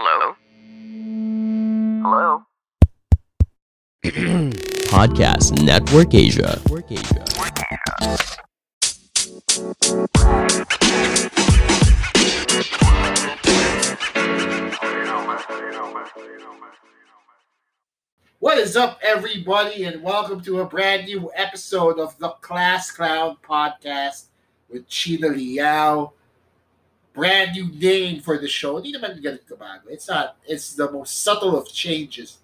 Hello? Hello? Podcast Network Asia. Network Asia. What is up, everybody, and welcome to a brand new episode of the Class Clown Podcast with China Liao. Brand new name for the show. It's not. It's the most subtle of changes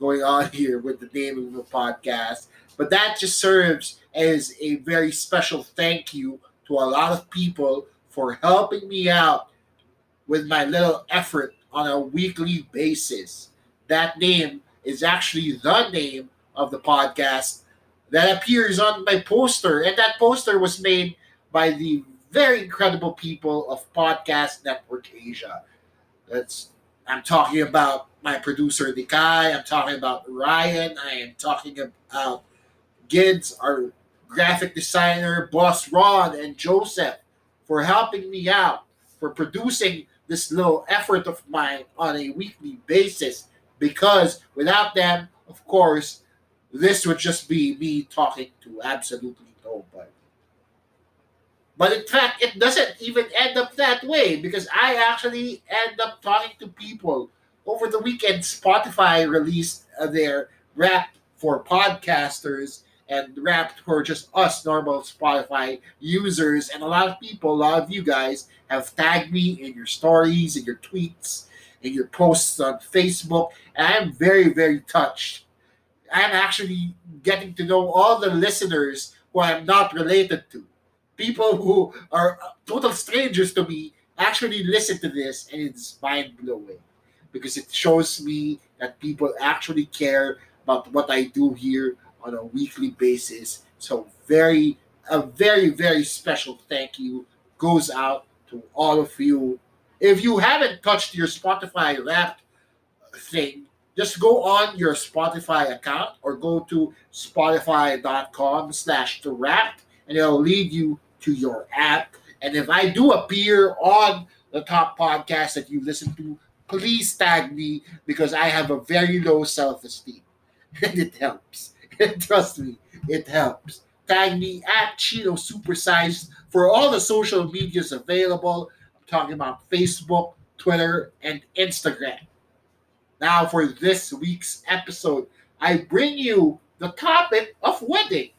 going on here with the name of the podcast. But that just serves as a very special thank you to a lot of people for helping me out with my little effort on a weekly basis. That name is actually the name of the podcast that appears on my poster. And that poster was made by the very incredible people of Podcast Network Asia. That's I'm talking about my producer Nikai, I'm talking about Ryan, I am talking about Gids, our graphic designer, boss Ron and Joseph for helping me out, for producing this little effort of mine on a weekly basis because without them, of course, this would just be me talking to absolutely nobody. But in fact, it doesn't even end up that way because I actually end up talking to people. Over the weekend, Spotify released uh, their rap for podcasters and rap for just us normal Spotify users. And a lot of people, a lot of you guys, have tagged me in your stories, in your tweets, in your posts on Facebook. And I'm very, very touched. I'm actually getting to know all the listeners who I'm not related to. People who are total strangers to me actually listen to this, and it's mind blowing because it shows me that people actually care about what I do here on a weekly basis. So, very, a very, very special thank you goes out to all of you. If you haven't touched your Spotify Wrapped thing, just go on your Spotify account or go to spotify.com slash the and it'll lead you to your app. And if I do appear on the top podcast that you listen to, please tag me because I have a very low self-esteem. And it helps. Trust me, it helps. Tag me at Chino Supersized for all the social medias available. I'm talking about Facebook, Twitter, and Instagram. Now, for this week's episode, I bring you the topic of weddings.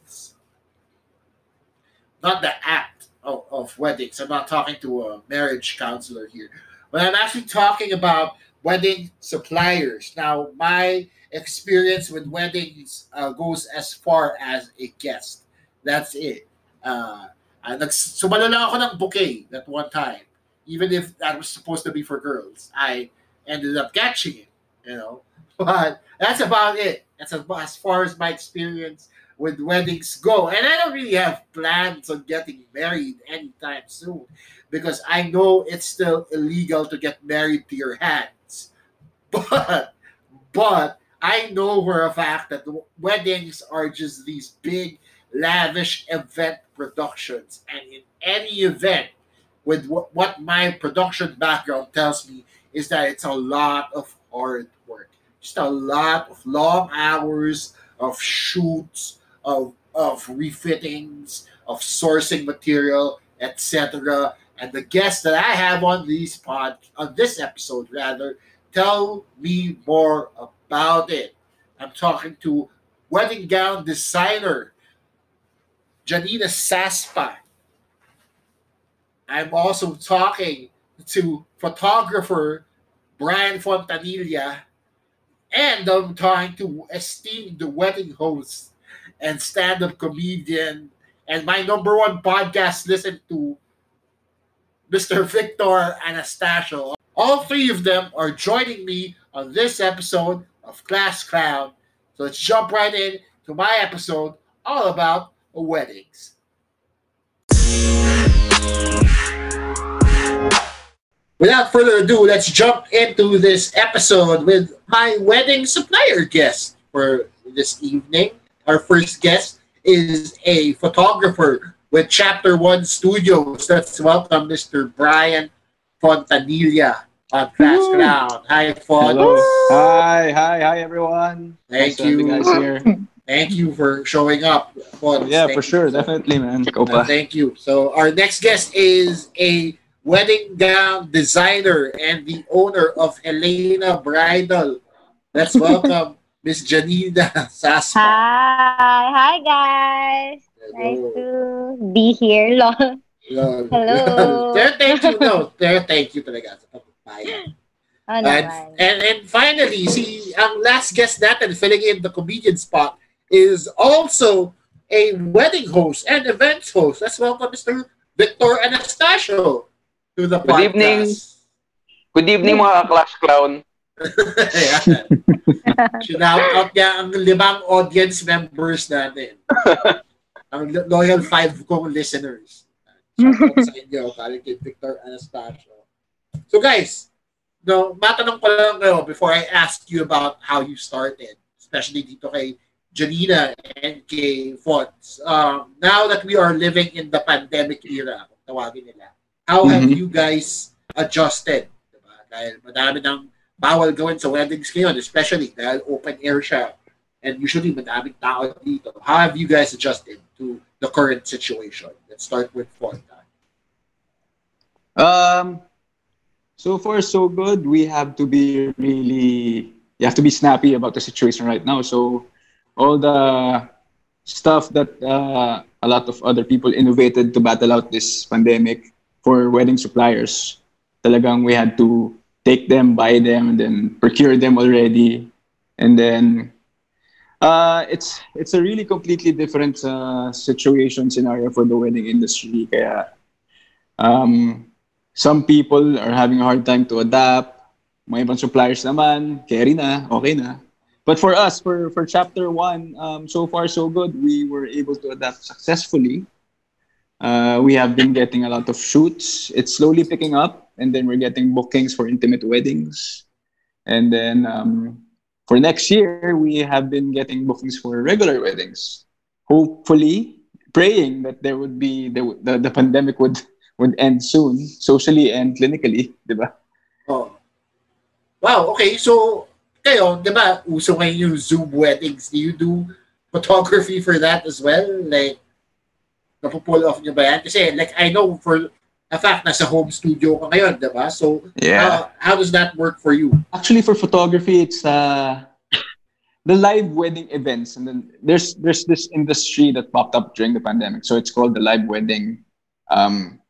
Not the act of, of weddings. I'm not talking to a marriage counselor here, but I'm actually talking about wedding suppliers. Now, my experience with weddings uh, goes as far as a guest. That's it. Uh, nags- sumalo lang ako ng bouquet that one time. Even if that was supposed to be for girls. I ended up catching it, you know. But that's about it. That's as far as my experience with weddings go. And I don't really have plans on getting married anytime soon because I know it's still illegal to get married to your hands. But but I know for a fact that weddings are just these big, lavish event productions. And in any event, with what my production background tells me, is that it's a lot of hard work. Just a lot of long hours of shoots, of, of refittings, of sourcing material, etc. And the guests that I have on these pod on this episode rather tell me more about it. I'm talking to wedding gown designer Janina Saspa. I'm also talking to photographer Brian Fontanilla, and I'm talking to esteemed wedding host and stand-up comedian and my number one podcast listen to Mr. Victor Anastasio. All three of them are joining me on this episode of Class Clown. So let's jump right in to my episode all about weddings. Without further ado, let's jump into this episode with my wedding supplier guest for this evening. Our first guest is a photographer with Chapter One Studios. Let's welcome Mr. Brian Fontanilla. on Class Ground. Hi, Fon. Hello. Hi, hi, hi, everyone. Thank Nice to you. guys here. Thank you for showing up. Fon. Yeah, Thank for you. sure, definitely, man. Ikaw Uh, thank you. So our next guest is a wedding gown designer and the owner of Helena Bridal. Let's welcome Miss Janina Saspa. Hi, hi guys. Nice to be here. Lol. Hello. Hello. Pero thank you, no. Pero thank you talaga sa pagpapayag. Oh, And, naman. and, and finally, si ang last guest natin filling in the comedian spot is also a wedding host and events host. Let's welcome Mr. Victor Anastasio to the Good podcast. evening. Good evening mga Clash Clown. Shout out niya ang limang audience members natin. ang lo- loyal five kong listeners. Shout out sa inyo, galing kay Victor Anastasio. So guys, no, matanong ko lang kayo before I ask you about how you started, especially dito kay Janina and kay Fonz. Um, now that we are living in the pandemic era, tawagin nila, how have Mhm. you guys adjusted? Diba? Dahil madami ng bawal gawin sa weddings ngayon, especially dahil open air siya. And usually madaming tao dito. How have you guys adjusted to the current situation? Let's start with Fonta. Um, so far, so good. We have to be really, you have to be snappy about the situation right now. So, all the stuff that uh, a lot of other people innovated to battle out this pandemic for wedding suppliers, talagang we had to take them, buy them, and then procure them already. And then uh, it's it's a really completely different uh, situation scenario for the wedding industry. Kaya um, some people are having a hard time to adapt. Mga ibang suppliers naman, carry na, okay na. But for us, for, for chapter one, um, so far so good. We were able to adapt successfully. Uh, we have been getting a lot of shoots. It's slowly picking up, and then we're getting bookings for intimate weddings. And then um, for next year, we have been getting bookings for regular weddings. Hopefully, praying that there would be the, the, the pandemic would would end soon, socially and clinically, di ba? Oh. Wow, okay. So, kayo, di ba, uso ngayon yung Zoom weddings. Do you do photography for that as well? Like, napupull off nyo ba yan? Kasi, like, I know for a fact, nasa home studio ka ngayon, di ba? So, uh, how does that work for you? Actually, for photography, it's uh, the live wedding events, and then there's there's this industry that popped up during the pandemic. So it's called the live wedding um,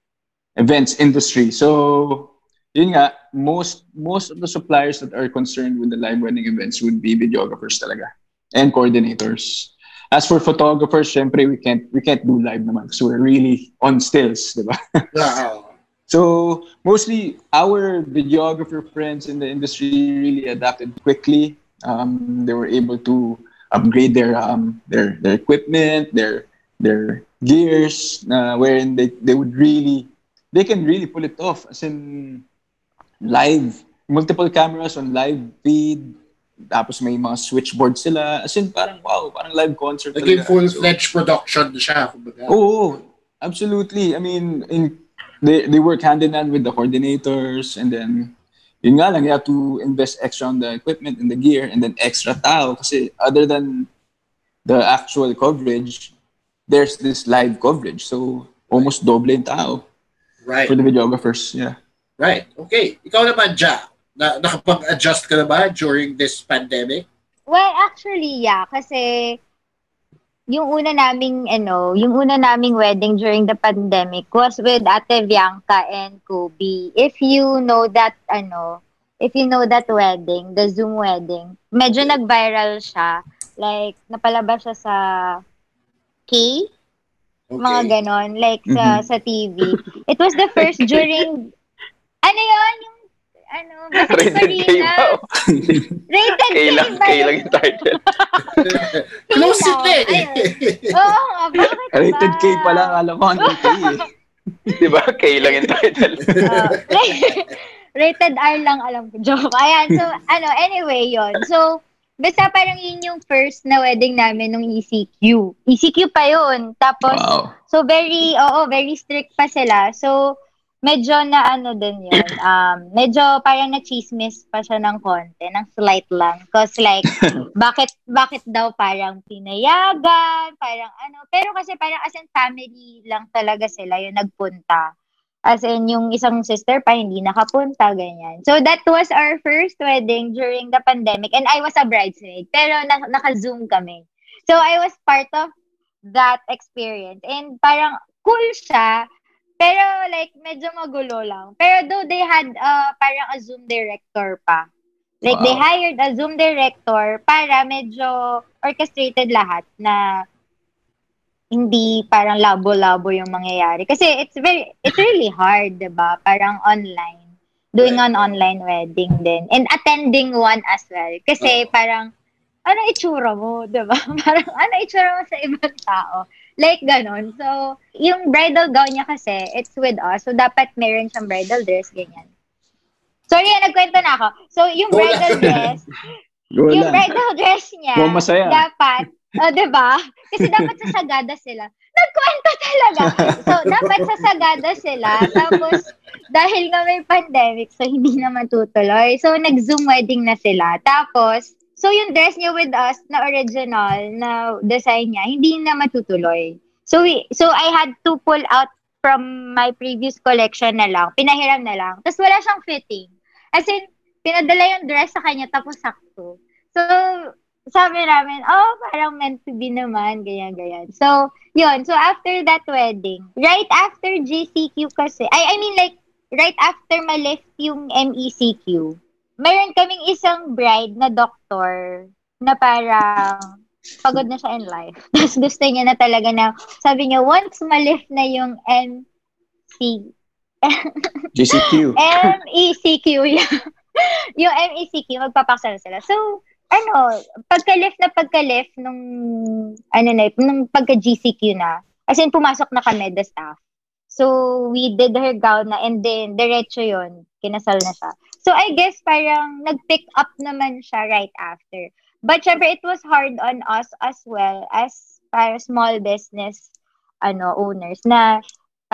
events industry. So yun nga, most most of the suppliers that are concerned with the live wedding events would be videographers talaga and coordinators. As for photographers, syempre we can't we can't do live naman because we're really on stills, di ba? Wow. So mostly our videographer friends in the industry really adapted quickly. Um, they were able to upgrade their um, their their equipment, their their gears, uh, wherein they, they would really they can really pull it off as in live multiple cameras on live feed tapos may mga switchboard sila as in parang wow parang live concert Naging. So- full-fledged production siya. Kumbaga. Oo, absolutely. I mean, in they they work hand in hand with the coordinators and then yun nga lang, you have to invest extra on the equipment and the gear and then extra tao kasi other than the actual coverage, there's this live coverage. So, almost double yung tao Right. for the videographers. Yeah. Right. Okay. Ikaw naman, Ja. Na, nakapag-adjust ka na ba during this pandemic? Well, actually, yeah. Kasi yung una naming, ano, yung una naming wedding during the pandemic was with Ate Bianca and Kobe. If you know that, ano, if you know that wedding, the Zoom wedding, medyo nag-viral siya. Like, napalabas siya sa K, Okay. mga ganon, like sa Mhm. sa TV. It was the first during, ano yon yung, ano, basta Rated K Marina. wow. Rated K lang, ba K lang yung title. Close it eh. Oo nga, bakit ba? Rated K pala, alam ko ano K eh. Di ba? K lang yung title. Ah, rated R lang alam ko. Joke. Ayan. So, ano, anyway, yon So, basta parang yun yung first na wedding namin nung ECQ. ECQ pa yun. Tapos, Wow. so very, oo, very strict pa sila. So, medyo na ano din yun. Um, medyo parang na-chismis pa siya ng konti, ng slight lang. Cause like, bakit, bakit daw parang pinayagan, parang ano. Pero kasi parang as in family lang talaga sila yung nagpunta. As in, yung isang sister pa hindi nakapunta, ganyan. So, that was our first wedding during the pandemic. And I was a bridesmaid. Pero na- naka-zoom kami. So, I was part of that experience. And parang cool siya. Pero like, medyo magulo lang. Pero though they had uh, parang a Zoom director pa. Like, they Wow. hired a Zoom director para medyo orchestrated lahat na hindi parang labo-labo yung mangyayari. Kasi it's very, it's really hard, di ba? Parang online. Doing an online wedding din. And attending one as well. Kasi parang, ano itsura mo, di ba? parang, ano itsura mo sa ibang tao? Like, ganon. So, yung bridal gown niya kasi, it's with us. So, dapat meron siyang bridal dress, ganyan. Sorry, nagkwento na ako. So, yung Wala. bridal dress, Go yung bridal dress niya, Mukhang masaya. dapat, oh, di ba? Kasi dapat sa Sagada sila. Nagkwento talaga. So, dapat sa Sagada sila. Tapos, dahil nga may pandemic, so hindi na matutuloy. So, nag-Zoom wedding na sila. Tapos, so yung dress niya with us na original, na design niya, hindi na matutuloy. So, we, so I had to pull out from my previous collection na lang. Pinahiram na lang. Tapos wala siyang fitting. As in, pinadala yung dress sa kanya tapos sakto. So, sabi namin, oh, parang meant to be naman, ganyan-ganyan. So, yun. So, after that wedding, right after GCQ kasi, I, I mean like, right after ma-lift yung MECQ, mayroon kaming isang bride na doktor na parang pagod na siya in life. Tapos gusto niya na talaga na, sabi niya, once ma-lift na yung MC, GCQ. MECQ, yeah. yung MECQ, magpapakasal sila. So, ano, pagka-lift na pagka-lift nung, ano na, nung pagka-GCQ na, as in, pumasok na kami, the staff. So, we did her gown na, and then, diretso yun, kinasal na siya. So, I guess, parang, nag-pick up naman siya right after. But, syempre, it was hard on us as well as para small business ano owners na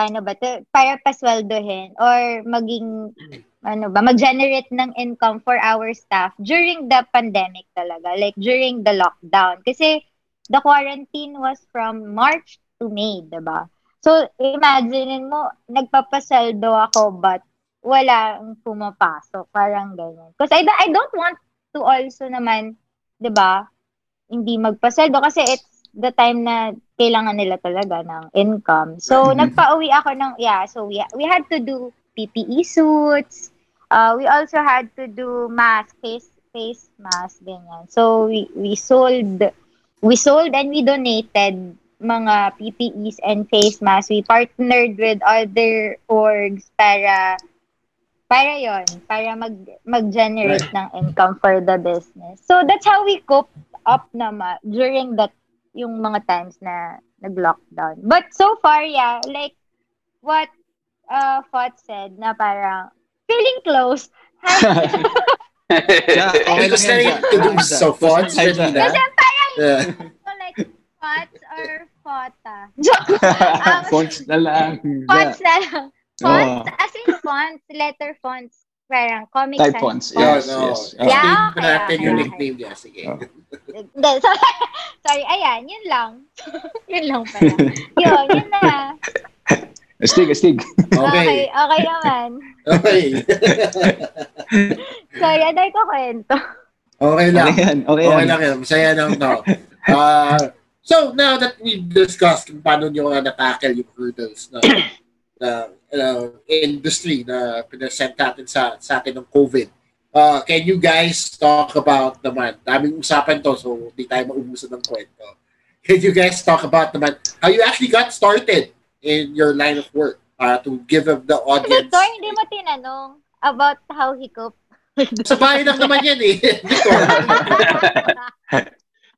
paano ba to, para pasweldohin or maging ano ba, mag-generate ng income for our staff during the pandemic talaga, like during the lockdown. Kasi the quarantine was from March to May, 'di ba? So, imagine mo, nagpapasaldo ako but wala ang pumapasok. Parang ganyan. Because I, I don't want to also naman, 'di ba, hindi magpasaldo kasi it's the time na kailangan nila talaga ng income. So, Mhm. nagpa-uwi ako ng, yeah, so we, we had to do PPE suits. Uh, we also had to do mask, face, face mask, ganyan. So, we, we sold, we sold and we donated mga PPEs and face masks. We partnered with other orgs para para yon para mag mag-generate ng income for the business. So that's how we cope up naman during that yung mga times na nag-lockdown. But so far, yeah, like what uh Fot said na parang feeling close. Siya, okay lang yan, to do so. Selena. Kasi parang Yeah. so like Fots or Fota. Joke. Um, Fonts na lang. fonts na lang. Fonts, as in fonts, letter fonts. Parang comic Type fonts. Yeah, Yes, no. yes. Explain Yeah, mo natin okay, yung okay. nickname niya. Sige. Oh. Sorry, sorry, ayan, yun lang. yun lang pala. Yun, yun na. Astig, astig. Okay, Okay. okay naman. Okay. Sorry, aday ko kwento. Okay lang. Okay yan, okay Okay yan. lang yun. Masaya lang to. Uh, so, now that we've discussed kung paano nyo nga natakil yung hurdles na, na uh, industry na pinasent natin sa, sa atin ng COVID, uh, can you guys talk about naman, daming usapan to, so hindi tayo maubusan ng kwento. Can you guys talk about naman how you actually got started in your line of work uh, to give the audience... Victor, hindi mo tinanong about how he coped. Sa bahay lang naman yan eh. Victor,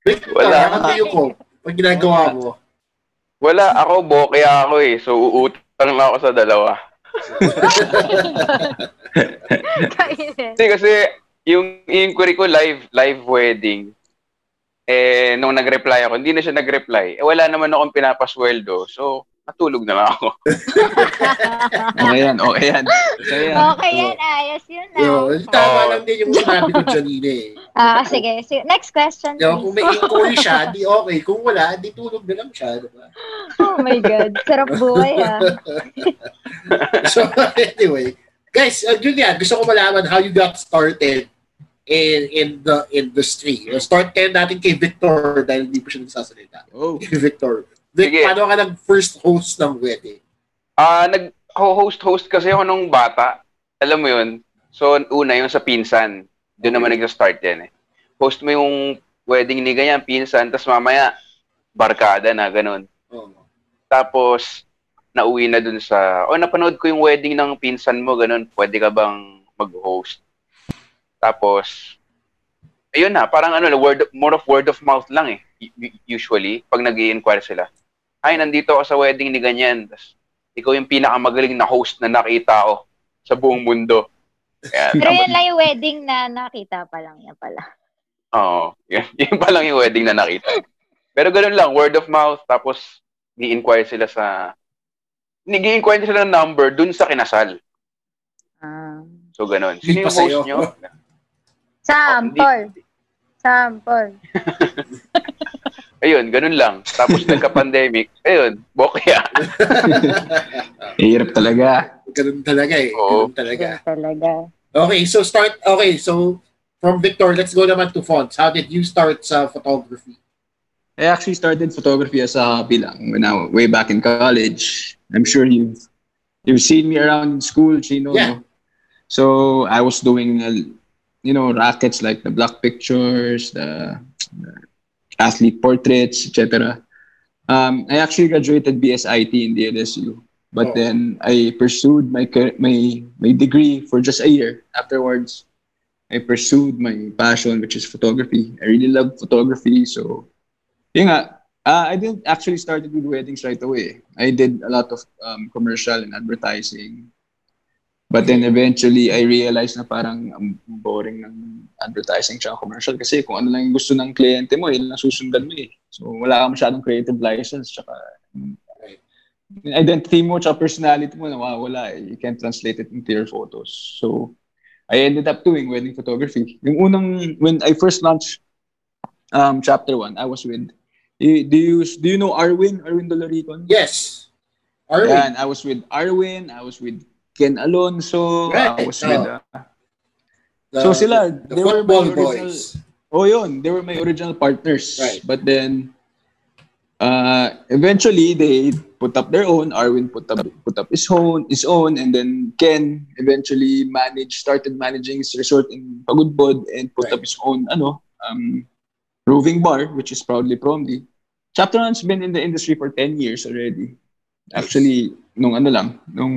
Victor, Wala. how do you cope? Pag ginagawa mo? Wala, ako bokya ako eh. So, uutang lang ako sa dalawa. Kasi, kasi yung inquiry ko live, live wedding, eh, nung nag-reply ako, hindi na siya nag-reply. Eh, wala naman akong pinapasweldo. So, natulog na lang ako. Okay yan, okay yan. So, yan. Okay yan, ayos yun Yo, ah. tama Oo. lang din yung sinabi ko kanina eh. Ah, sige. sige. Next question, Yo, kung may inquiry siya, di okay. Kung wala, di tulog na lang siya. Diba? Oh my God. Sarap buhay ah. So, anyway. Guys, uh, yun yan. Gusto ko malaman how you got started in in the industry. Start kayo natin kay Victor dahil hindi pa siya nagsasalita. Oh. Kay Victor. Vic, Sige. paano ka nag-first host ng wedding? Ah, nag-host-host kasi ako nung bata. Alam mo yun? So, una yung sa pinsan. Doon naman nag-start yan eh. Host mo yung wedding ni ganyan, pinsan, tapos mamaya, barkada na, ganun. Oh. Tapos, nauwi na dun sa, oh, napanood ko yung wedding ng pinsan mo, ganun, pwede ka bang mag-host? Tapos, ayun na, parang ano, word, more of word of mouth lang eh, usually, pag nag inquire sila. Ay, nandito ako sa wedding ni ganyan. Tapos, ikaw yung pinakamagaling na host na nakita ko sa buong mundo. Kaya, Pero yun lang yung wedding na nakita pa lang niya pala. Oo. Yun, yun pa lang yung wedding na nakita. Pero ganun lang, word of mouth, tapos gi-inquire sila sa... Nag-inquire sila ng number dun sa kinasal. Ah. So, ganun. Sino yung host nyo? Sample. Sample. Ayun, ganun lang. Tapos nagka-pandemic, ayun, bokya. Hirap talaga. Ganun talaga eh. Oo. Ganun talaga. Talaga. Okay, so start, okay, so from Victor, let's go naman to fonts. How did you start sa photography? I actually started photography as a hobby lang when I way back in college. I'm sure you've you've seen me around in school, Chino. Yeah. no? So I was doing, uh, you know, rackets like the block pictures, the, the athlete portraits, etc. Um, I actually graduated BSIT in the LSU, but Oh. then I pursued my my my degree for just a year. Afterwards, I pursued my passion, which is photography. I really love photography, so nga, uh, I didn't actually start with weddings right away. I did a lot of um, commercial and advertising. But then eventually, I realized na parang ang boring ng advertising tsaka commercial kasi kung ano lang yung gusto ng kliyente mo, yun lang susundan mo eh. So wala ka masyadong creative license tsaka yung identity mo tsaka personality mo nawawala eh. You can't translate it into your photos. So I ended up doing wedding photography. Yung unang, when I first launched um, chapter one, I was with Do you do you know Arwin? Arwin Doloricon? Yes. We? And I was with Arwin, I was with Ken Alonso, Right, was oh. with uh, The- so sila, the they were my original- boys. Oh, yun. They were my original partners. Right. But then, uh, eventually, they put up their own. Arwin put up put up his own, his own, and then Ken eventually managed, started managing his resort in Pagudbod and put Right. up his own, ano, um, roving bar, which is proudly Promdi. Chapter One's been in the industry for 10 years already. Actually, nung ano lang, nung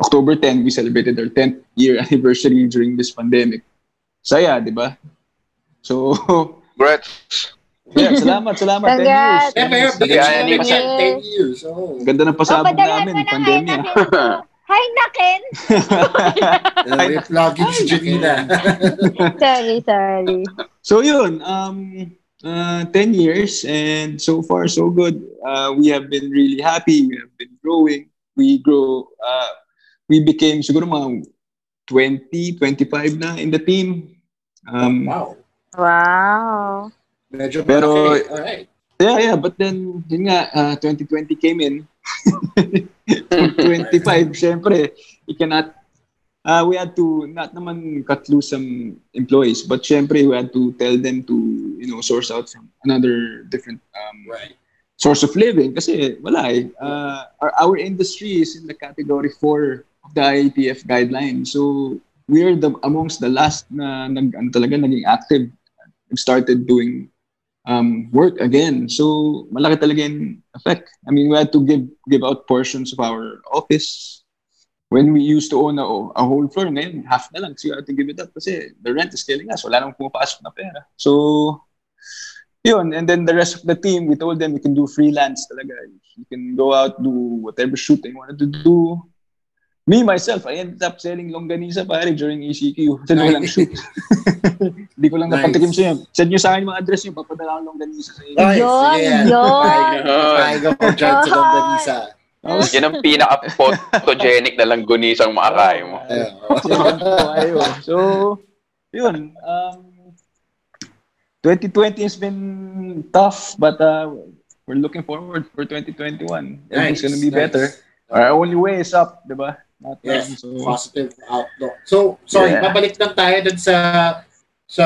October 10, we celebrated our 10th year anniversary during this pandemic. Saya, di ba? So, Congrats. yeah, salamat, salamat. 10 years. Pero Yeah, achievement yeah. yan, 10 years. Oh. Ang Ganda ng Oh, pasabog padalhan namin, na pandemya. Hi, Naken. Hi, plugin si Janina. sorry, sorry. So yun, um, uh, 10 years and so far so good. Uh, we have been really happy. We have been growing. We grow, uh, we became siguro mga 20, 25 na in the team. Um, wow. Wow. Medyo Pero-. Alright. Yeah, yeah, but then, yun nga, uh, 2020 came in. 25, syempre, you cannot, uh, we had to not naman cut loose some employees, but syempre, we had to tell them to, you know, source out from another different um, Right. Source of living kasi wala eh. Uh, our, our industry is in the category 4 of the IATF guidelines. So, we're the amongst the last na nag, ano talaga, naging active. Started doing um, work again. So, malaki talaga yung effect. I mean, we had to give give out portions of our office. When we used to own a, a whole floor, ngayon, half na lang. So, you had to give it up kasi the rent is killing us. Wala nang pumapasok na pera. So, yun. And then the rest of the team, we told them we can do freelance talaga. You can go out, do whatever shoot they wanted to do. Me, myself, I ended up selling longganisa pare during ECQ. Kasi Nice. walang shoot. Hindi ko lang Nice. napatikim sa inyo. Send nyo sa akin yung mga address nyo, papadala ko longganisa sa inyo. Ay, Yun, yan. yun. Ako dyan sa Yun. Longganisa. Tapos, Yan ang pinaka-photogenic na langgunisang makakain mo. Ayun. So, yun. Um, 2020 has been tough, but uh, we're looking forward for 2021. Everything's Nice, gonna be nice. better. Our only way is up, di ba? Not down. Yes, So, positive outlook. So, sorry, Yeah. babalik lang tayo dun sa sa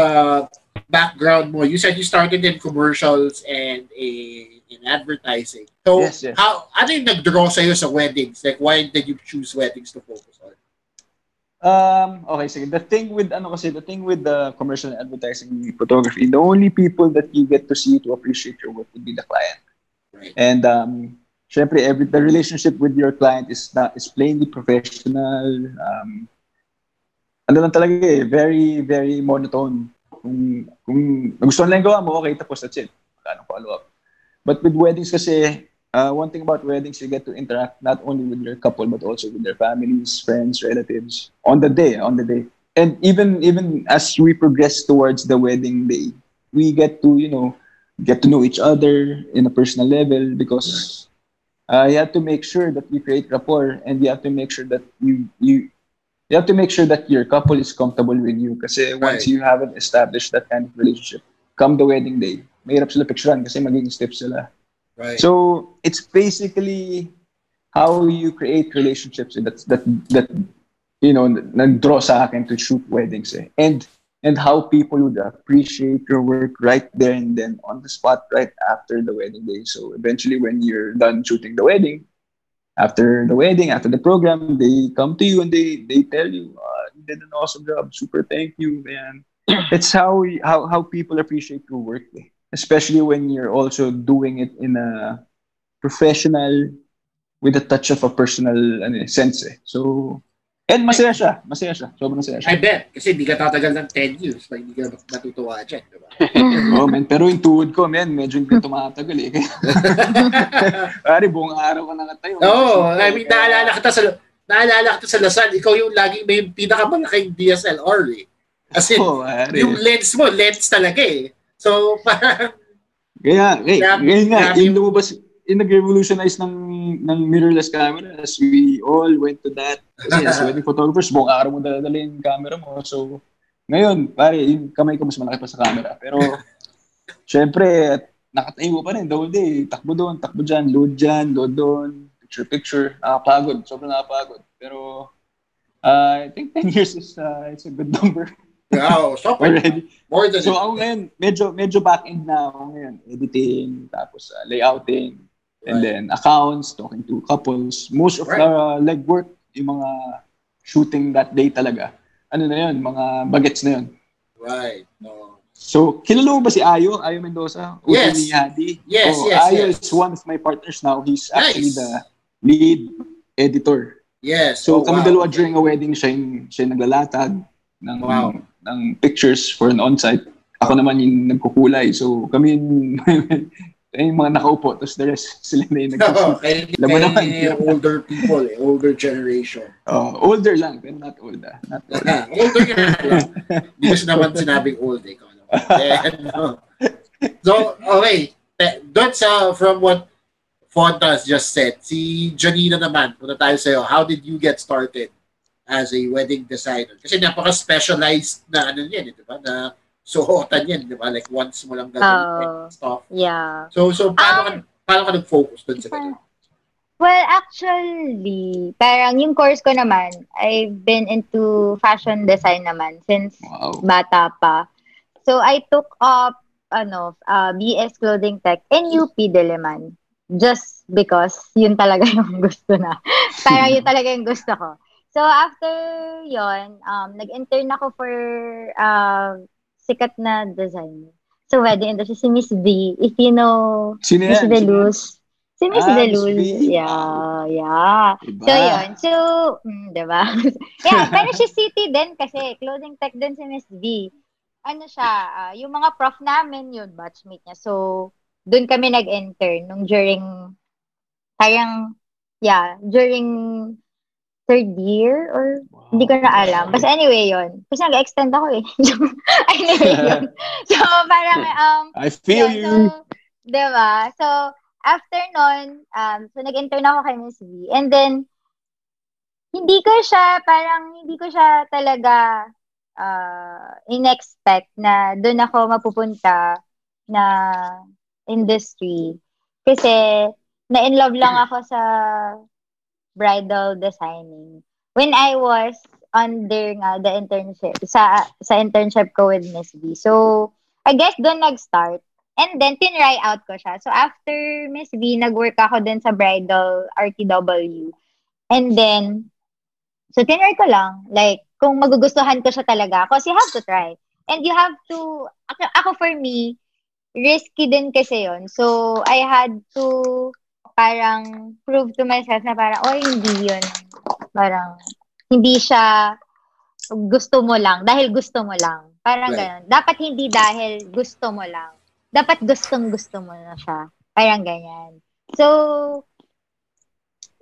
background mo. You said you started in commercials and in, in advertising. So, Yes, yes. how ano yung nag-draw sa'yo sa weddings? Like, why did you choose weddings to focus on? Um, okay, sige. The thing with, ano kasi, the thing with the commercial and advertising photography, the only people that you get to see to appreciate your work would be the client. Right. And, um, syempre, every, the relationship with your client is not, is plainly professional. Um, ano lang talaga eh, very, very monotone. Kung, kung gusto nila yung gawa mo, okay, tapos that's it. Wala nang follow-up. But with weddings kasi, uh, one thing about weddings, you get to interact not only with your couple, but also with their families, friends, relatives, on the day, on the day. And even even as we progress towards the wedding day, we get to, you know, get to know each other in a personal level because uh, you have to make sure that you create rapport and you have to make sure that you you you have to make sure that your couple is comfortable with you kasi once you haven't established that kind of relationship come the wedding day mahirap sila picturean kasi magiging stiff sila Right. so it's basically how you create relationships that that that you know nag-draw sa akin to shoot weddings eh. and and how people would appreciate your work right there and then on the spot right after the wedding day so eventually when you're done shooting the wedding after the wedding after the program they come to you and they they tell you uh, you did an awesome job super thank you man it's how how how people appreciate your work eh. Especially when you're also doing it in a professional with a touch of a personal ano, eh, sense eh. So, and masaya siya. Masaya siya. Sobrang masaya I siya. bet. Kasi hindi ka tatagal ng 10 years na hindi ka matutuwa dyan. Diba? oh, man. Pero yung tuhod ko, man, medyo hindi tumatagal eh. Pare, buong araw ka nakatayo. Oo, I mean, naalala kita sa naalala kita sa Lasal, ikaw yung laging may pinakamalaking DSLR eh. As in, Oh, yung lens mo, lens talaga eh. So, parang, Kaya, eh, Grabe- ngayon nga, grabe yung lumabas, yung nag-revolutionize ng, ng mirrorless cameras, we all went to that. Kasi as wedding photographers, buong araw mo dala yung camera mo. So, ngayon, pare, yung kamay ko mas malaki pa sa camera. Pero, syempre, nakatayo pa rin the whole day. Takbo doon, takbo dyan, load dyan, load doon, picture-picture. Nakapagod, sobrang nakapagod. Pero, uh, I think 10 years is uh, it's a good number wow, so, already. more than So ako ngayon, medyo medyo back-end na ako ngayon. Editing, tapos uh, layouting, and Right. then accounts, talking to couples. Most of Right. the legwork, yung mga shooting that day talaga. Ano na yun, mga bagets na yun. Right. No. So, kilala mo ba si Ayo? Ayo Mendoza? Yes. ni Hadi? Yes, oh, yes, Ayo yes. is one of my partners now. He's actually Nice. the lead editor. Yes. So, oh, kami wow. dalawa during a wedding, siya yung, siya yung naglalatag ng, Wow. Ng pictures for an on-site. Ako naman yung nagkukulay. So, kami yung, yung mga nakaupo. Tapos the rest, sila na yung kaya Alam mo kaya naman. yung older people, eh, older generation. Oh, older lang, pero not old. Ah. Not old. older lang. Hindi ko naman sinabing old eh. Naman. Then, no. So, okay. Eh, Doon sa, from what Fontas just said, si Janina naman, punta tayo sa'yo. How did you get started as a wedding designer? Kasi napaka-specialized na ano yan, eh, di ba? Na suotan yan, di ba? Like once mo lang gagawin and stuff. Yeah. So, so paano, ka, Um, paano ka nag-focus doon sa ganun? Well, actually, parang yung course ko naman, I've been into fashion design naman since Wow. bata pa. So, I took up, ano, uh, BS Clothing Tech in UP Diliman. Just because yun talaga yung gusto na. parang yun talaga yung gusto ko. So, after yon um, nag-intern ako for uh, sikat na designer. So, wedding industry, si Miss D. If you know Sino Miss? Deluz. Si Miss Ah, Deluz. Yeah, yeah. Diba? So, yun. So, mm, diba? yeah, pero si City din kasi, clothing tech din si Miss B. Ano siya, ah, yung mga prof namin, yun, batchmate niya. So, doon kami nag-intern nung during, parang, yeah, during third year or hindi ko na alam. Basta anyway, yun. Kasi nag-extend ako eh. anyway, yun. So, parang, um, I feel yeah, you. So, diba? So, after nun, um, so nag-intern ako kay Miss V. And then, hindi ko siya, parang hindi ko siya talaga uh, in-expect na doon ako mapupunta na industry. Kasi, na-in love lang ako sa bridal designing. When I was under nga the internship, sa sa internship ko with Miss B. So, I guess doon nag-start. And then, tinry out ko siya. So, after Miss V, nag-work ako din sa bridal RTW. And then, so tinry ko lang. Like, kung magugustuhan ko siya talaga. Because you have to try. And you have to, ako, ako for me, risky din kasi yon So, I had to parang prove to myself na parang, oh, hindi yun. Parang, hindi siya gusto mo lang, dahil gusto mo lang. Parang Right. ganun. Dapat hindi dahil gusto mo lang. Dapat gustong gusto mo na siya. Parang ganyan. So,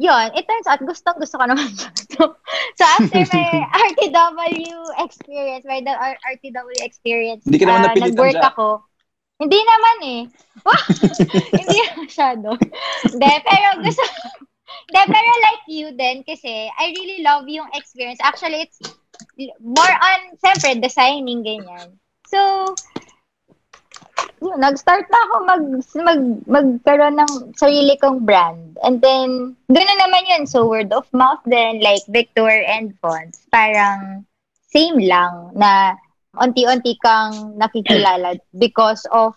yun, it turns out gustong gusto ko naman siya. So, so after my RTW experience, my RTW experience, Hindi ka naman napilitan nag-work siya. ako. Hindi naman eh. hindi masyado. Hindi, pero gusto, hindi, pero like you din, kasi I really love yung experience. Actually, it's more on, siyempre, designing, ganyan. So, yun, nag-start na ako mag, mag, magkaroon ng sarili kong brand. And then, gano'n naman yun. So, word of mouth din, like Victor and Fonts. Parang, same lang na unti-unti kang nakikilala because of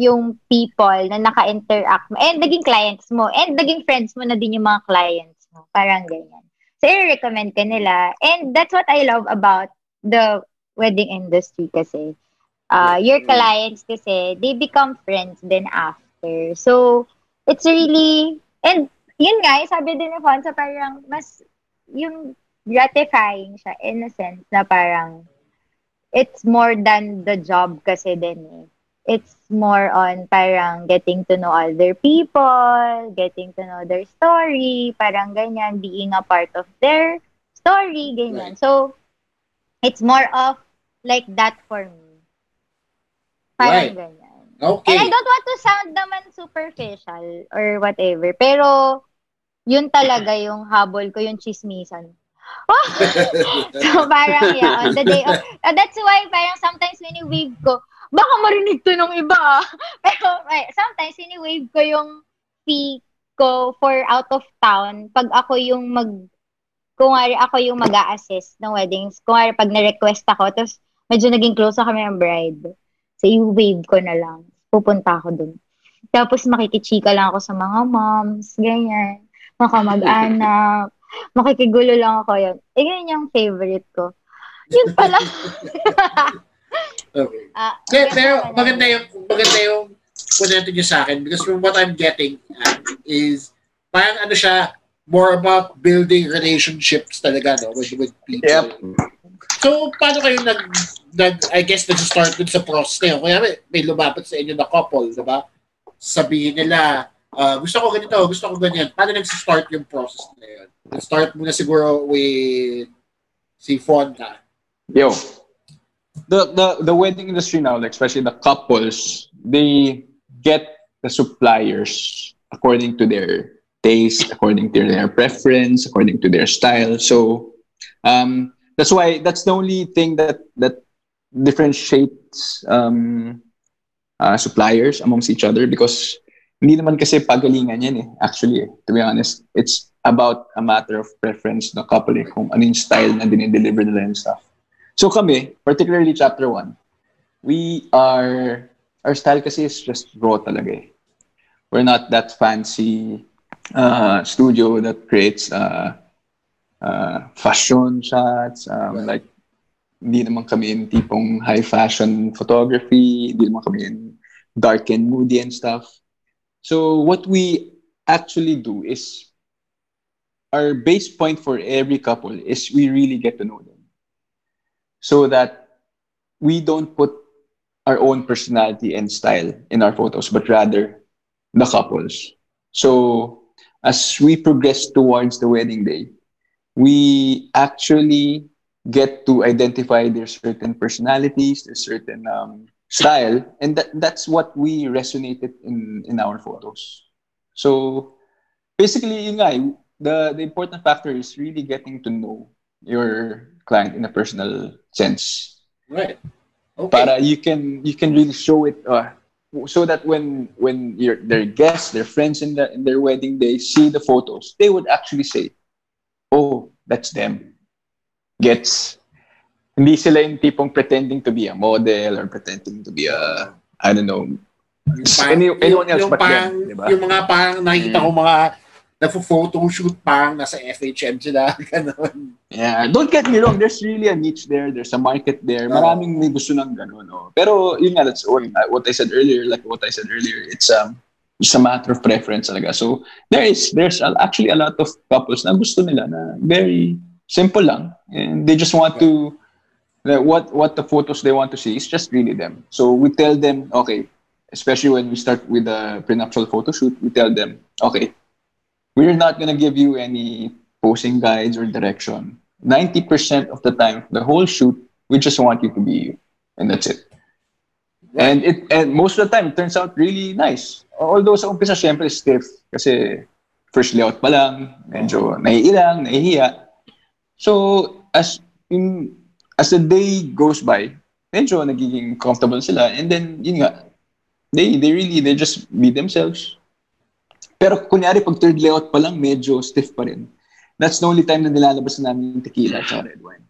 yung people na naka-interact mo. And naging clients mo. And naging friends mo na din yung mga clients mo. Parang ganyan. So, i-recommend ka nila. And that's what I love about the wedding industry kasi. Uh, your clients kasi, they become friends then after. So, it's really, and yun nga, eh, sabi din ni Fonsa, parang mas, yung gratifying siya in a sense na parang, it's more than the job kasi din eh. It's more on parang getting to know other people, getting to know their story, parang ganyan, being a part of their story, ganyan. So, it's more of like that for me. Parang Right. ganyan. Okay. And I don't want to sound naman superficial or whatever, pero yun talaga yung habol ko, yung chismisan. so parang yeah, on the day of, uh, that's why parang sometimes wini-wave ko, baka marinig to ng iba ah. Pero eh, sometimes wini-wave ko yung fee ko for out of town pag ako yung mag, kung ako yung mag assist ng weddings, kung pag na-request ako, tapos medyo naging close na kami ng bride. So, i-wave ko na lang. Pupunta ako dun. Tapos makikichika lang ako sa mga moms, ganyan. Mga kamag-anak. Makikigulo lang ako yun. Eh, ganyan yung favorite ko. Yun pala. okay. Pero, okay, pero maganda yung maganda yung kunento niyo sa akin because from what I'm getting at is parang ano siya more about building relationships talaga no with with people. Yep. So paano kayo nag nag I guess nag-start dun sa process na yun? Kaya may, may lumapit sa inyo na couple, di ba? Sabihin nila, ah, gusto ko ganito, gusto ko ganyan. Paano nag-start yung process na yun? Start muna siguro with si Fonda. Yo, the the the wedding industry now, like especially the couples, they get the suppliers according to their taste, according to their preference, according to their style. So, um, that's why that's the only thing that that differentiates um, uh, suppliers amongst each other because hindi naman kasi pagalingan yan eh. Actually, eh, to be honest, it's about a matter of preference ng couple eh, kung ano yung style na dinideliver nila and stuff. So kami, particularly chapter 1, we are, our style kasi is just raw talaga eh. We're not that fancy uh, studio that creates uh, uh, fashion shots, um, like hindi naman kami in tipong high fashion photography, hindi naman kami in dark and moody and stuff. So what we actually do is our base point for every couple is we really get to know them. So that we don't put our own personality and style in our photos, but rather the couples. So as we progress towards the wedding day, we actually get to identify their certain personalities, their certain um, style, and that that's what we resonated in in our photos. So basically, yun nga, eh, the the important factor is really getting to know your client in a personal sense. Right. Okay. Para you can you can really show it uh, so that when when your their guests, their friends in the in their wedding day see the photos, they would actually say, "Oh, that's them." Gets hindi sila yung tipong pretending to be a model or pretending to be a I don't know Parang- any, anyone else yung but parang, them, di ba? Yung mga parang nakikita Mm. ko mga nagpo-photo shoot parang nasa FHM sila. Ganun. Yeah, don't get me wrong, there's really a niche there, there's a market there. Maraming may gusto ng ganun, no. Pero yun nga, that's what, what I said earlier, like what I said earlier, it's um it's a matter of preference talaga. So there is there's actually a lot of couples na gusto nila na very simple lang and they just want to what what the photos they want to see is just really them. So we tell them, okay, especially when we start with the prenuptial photo shoot, we tell them, okay, we're not gonna give you any posing guides or direction. 90% of the time, the whole shoot, we just want you to be you. And that's it. And it and most of the time, it turns out really nice. Although sa umpisa, syempre, stiff. Kasi first layout pa lang, medyo naiilang, nahihiya. So, as in, as the day goes by, medyo nagiging comfortable sila. And then, yun nga, they, they really, they just be themselves. Pero kunyari, pag third layout pa lang, medyo stiff pa rin. That's the only time na nilalabas na namin yung tequila at red wine.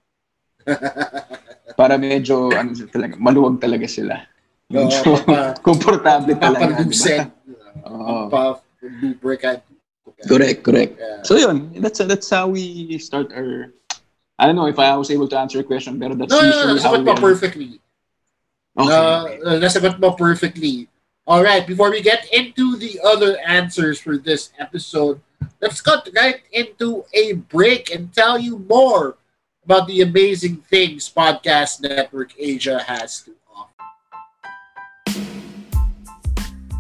Para medyo, ano talaga, maluwag talaga sila. Medyo Oo, pa- komportable talaga. Papalusen. Oo. Correct, correct. Yeah. So yun, that's that's how we start our I don't know if I was able to answer your question, pero that's No, no, no, usually how we perfectly. Okay. Uh, uh, nasagot mo perfectly. All right, before we get into the other answers for this episode, let's cut right into a break and tell you more about the amazing things Podcast Network Asia has to offer.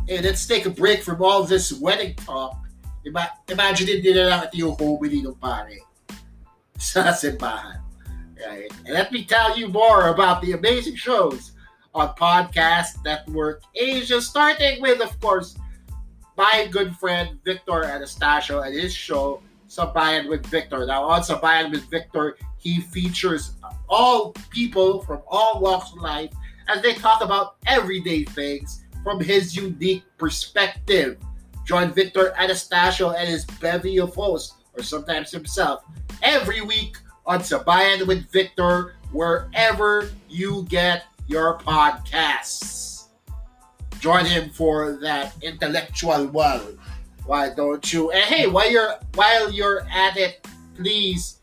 Hey, let's take a break from all this wedding talk. Ima- imagine din nila lang ito yung homily ng pare sa simbahan. Right? And let me tell you more about the amazing shows on Podcast Network Asia, starting with, of course, my good friend Victor Anastasio and his show, Sabayan with Victor. Now, on Sabayan with Victor, he features all people from all walks of life as they talk about everyday things from his unique perspective. Join Victor Anastasio and his bevy of hosts, or sometimes himself, every week on Sabayan with Victor, wherever you get your podcasts. Join him for that intellectual well. Why don't you? And hey, while you're while you're at it, please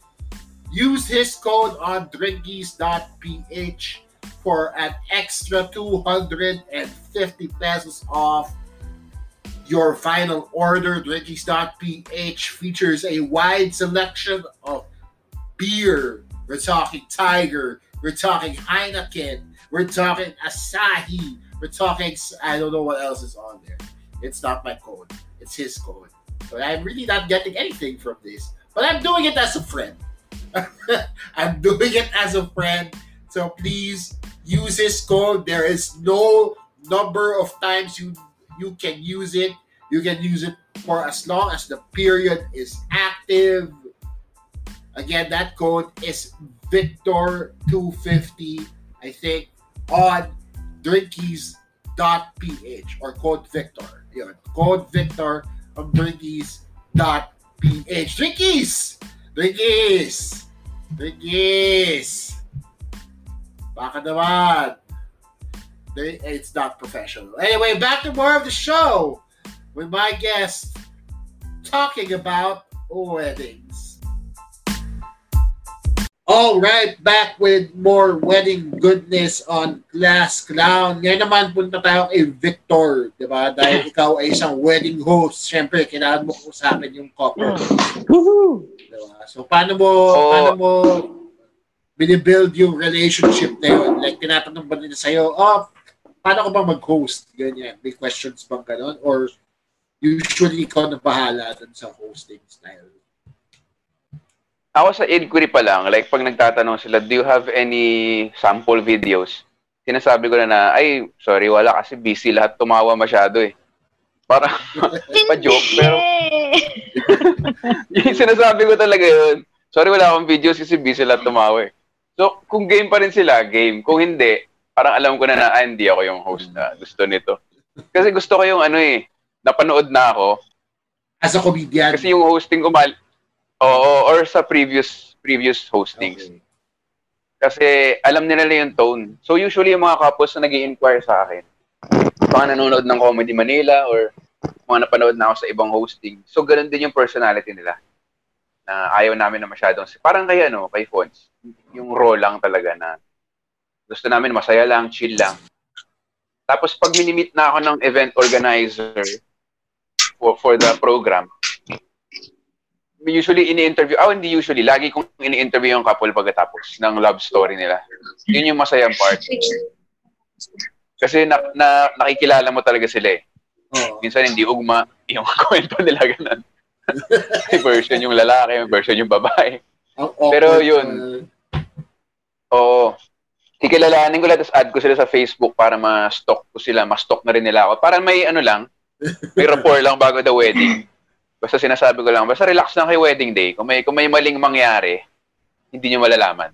use his code on drinkies.ph for an extra 250 pesos off your final order. Drinkies.ph features a wide selection of beer. We're talking Tiger. We're talking Heineken. We're talking Asahi. We're talking, I don't know what else is on there. It's not my code, it's his code. But I'm really not getting anything from this. But I'm doing it as a friend. I'm doing it as a friend. So please use his code. There is no number of times you you can use it. You can use it for as long as the period is active. Again, that code is Victor250, I think, on drinkies.ph or code Victor. Yun, code Victor on drinkies.ph. Drinkies! Drinkies! Drinkies! Baka naman. They- It's not professional. Anyway, back to more of the show with my guest talking about weddings. All right, back with more wedding goodness on Glass Clown. Ngayon naman punta tayo kay Victor, di ba? Dahil ikaw ay isang wedding host, syempre kailangan mo usapin yung couple. Ah. Woohoo! Diba? So paano mo Oo. paano mo binibuild yung relationship na yun? Like tinatanong ba nila sa'yo, oh, paano ko ba mag-host? Ganyan. May questions bang ganon? Or usually ikaw na bahala dun sa hosting style? Ako sa inquiry pa lang, like pag nagtatanong sila, do you have any sample videos? sinasabi ko na na, ay, sorry, wala kasi busy lahat tumawa masyado eh. Parang pa-joke, pero yung sinasabi ko talaga yun. Sorry, wala akong videos kasi busy lahat tumawa eh. So, kung game pa rin sila, game. Kung hindi, parang alam ko na na, ah, hindi ako yung host na gusto nito. Kasi gusto ko yung ano eh, napanood na ako. As a comedian. Kasi yung hosting ko mal... Oo, or sa previous previous hostings. Okay. Kasi alam nila na yung tone. So usually yung mga couples na nag inquire sa akin, mga nanonood ng Comedy Manila or mga napanood na ako sa ibang hosting. So ganun din yung personality nila. Na ayaw namin na masyadong, parang kay ano, kay Fons, yung raw lang talaga na gusto namin masaya lang, chill lang. Tapos pag minimit na ako ng event organizer for, for the program, usually ini-interview, oh hindi usually, lagi kong ini-interview yung couple pagkatapos ng love story nila. Yun yung masayang part. Kasi na, na, nakikilala mo talaga sila eh. Oo. Minsan hindi ugma yung kwento nila ganun. may version yung lalaki, may version yung babae. Ang awkward, Pero yun. Oo. Kikilalanin ko lang, tapos add ko sila sa Facebook para ma-stock ko sila, ma-stock na rin nila ako. Para may ano lang, may rapport lang bago the wedding. Basta sinasabi ko lang, basta relax lang kay wedding day. Kung may, kung may maling mangyari, hindi nyo malalaman.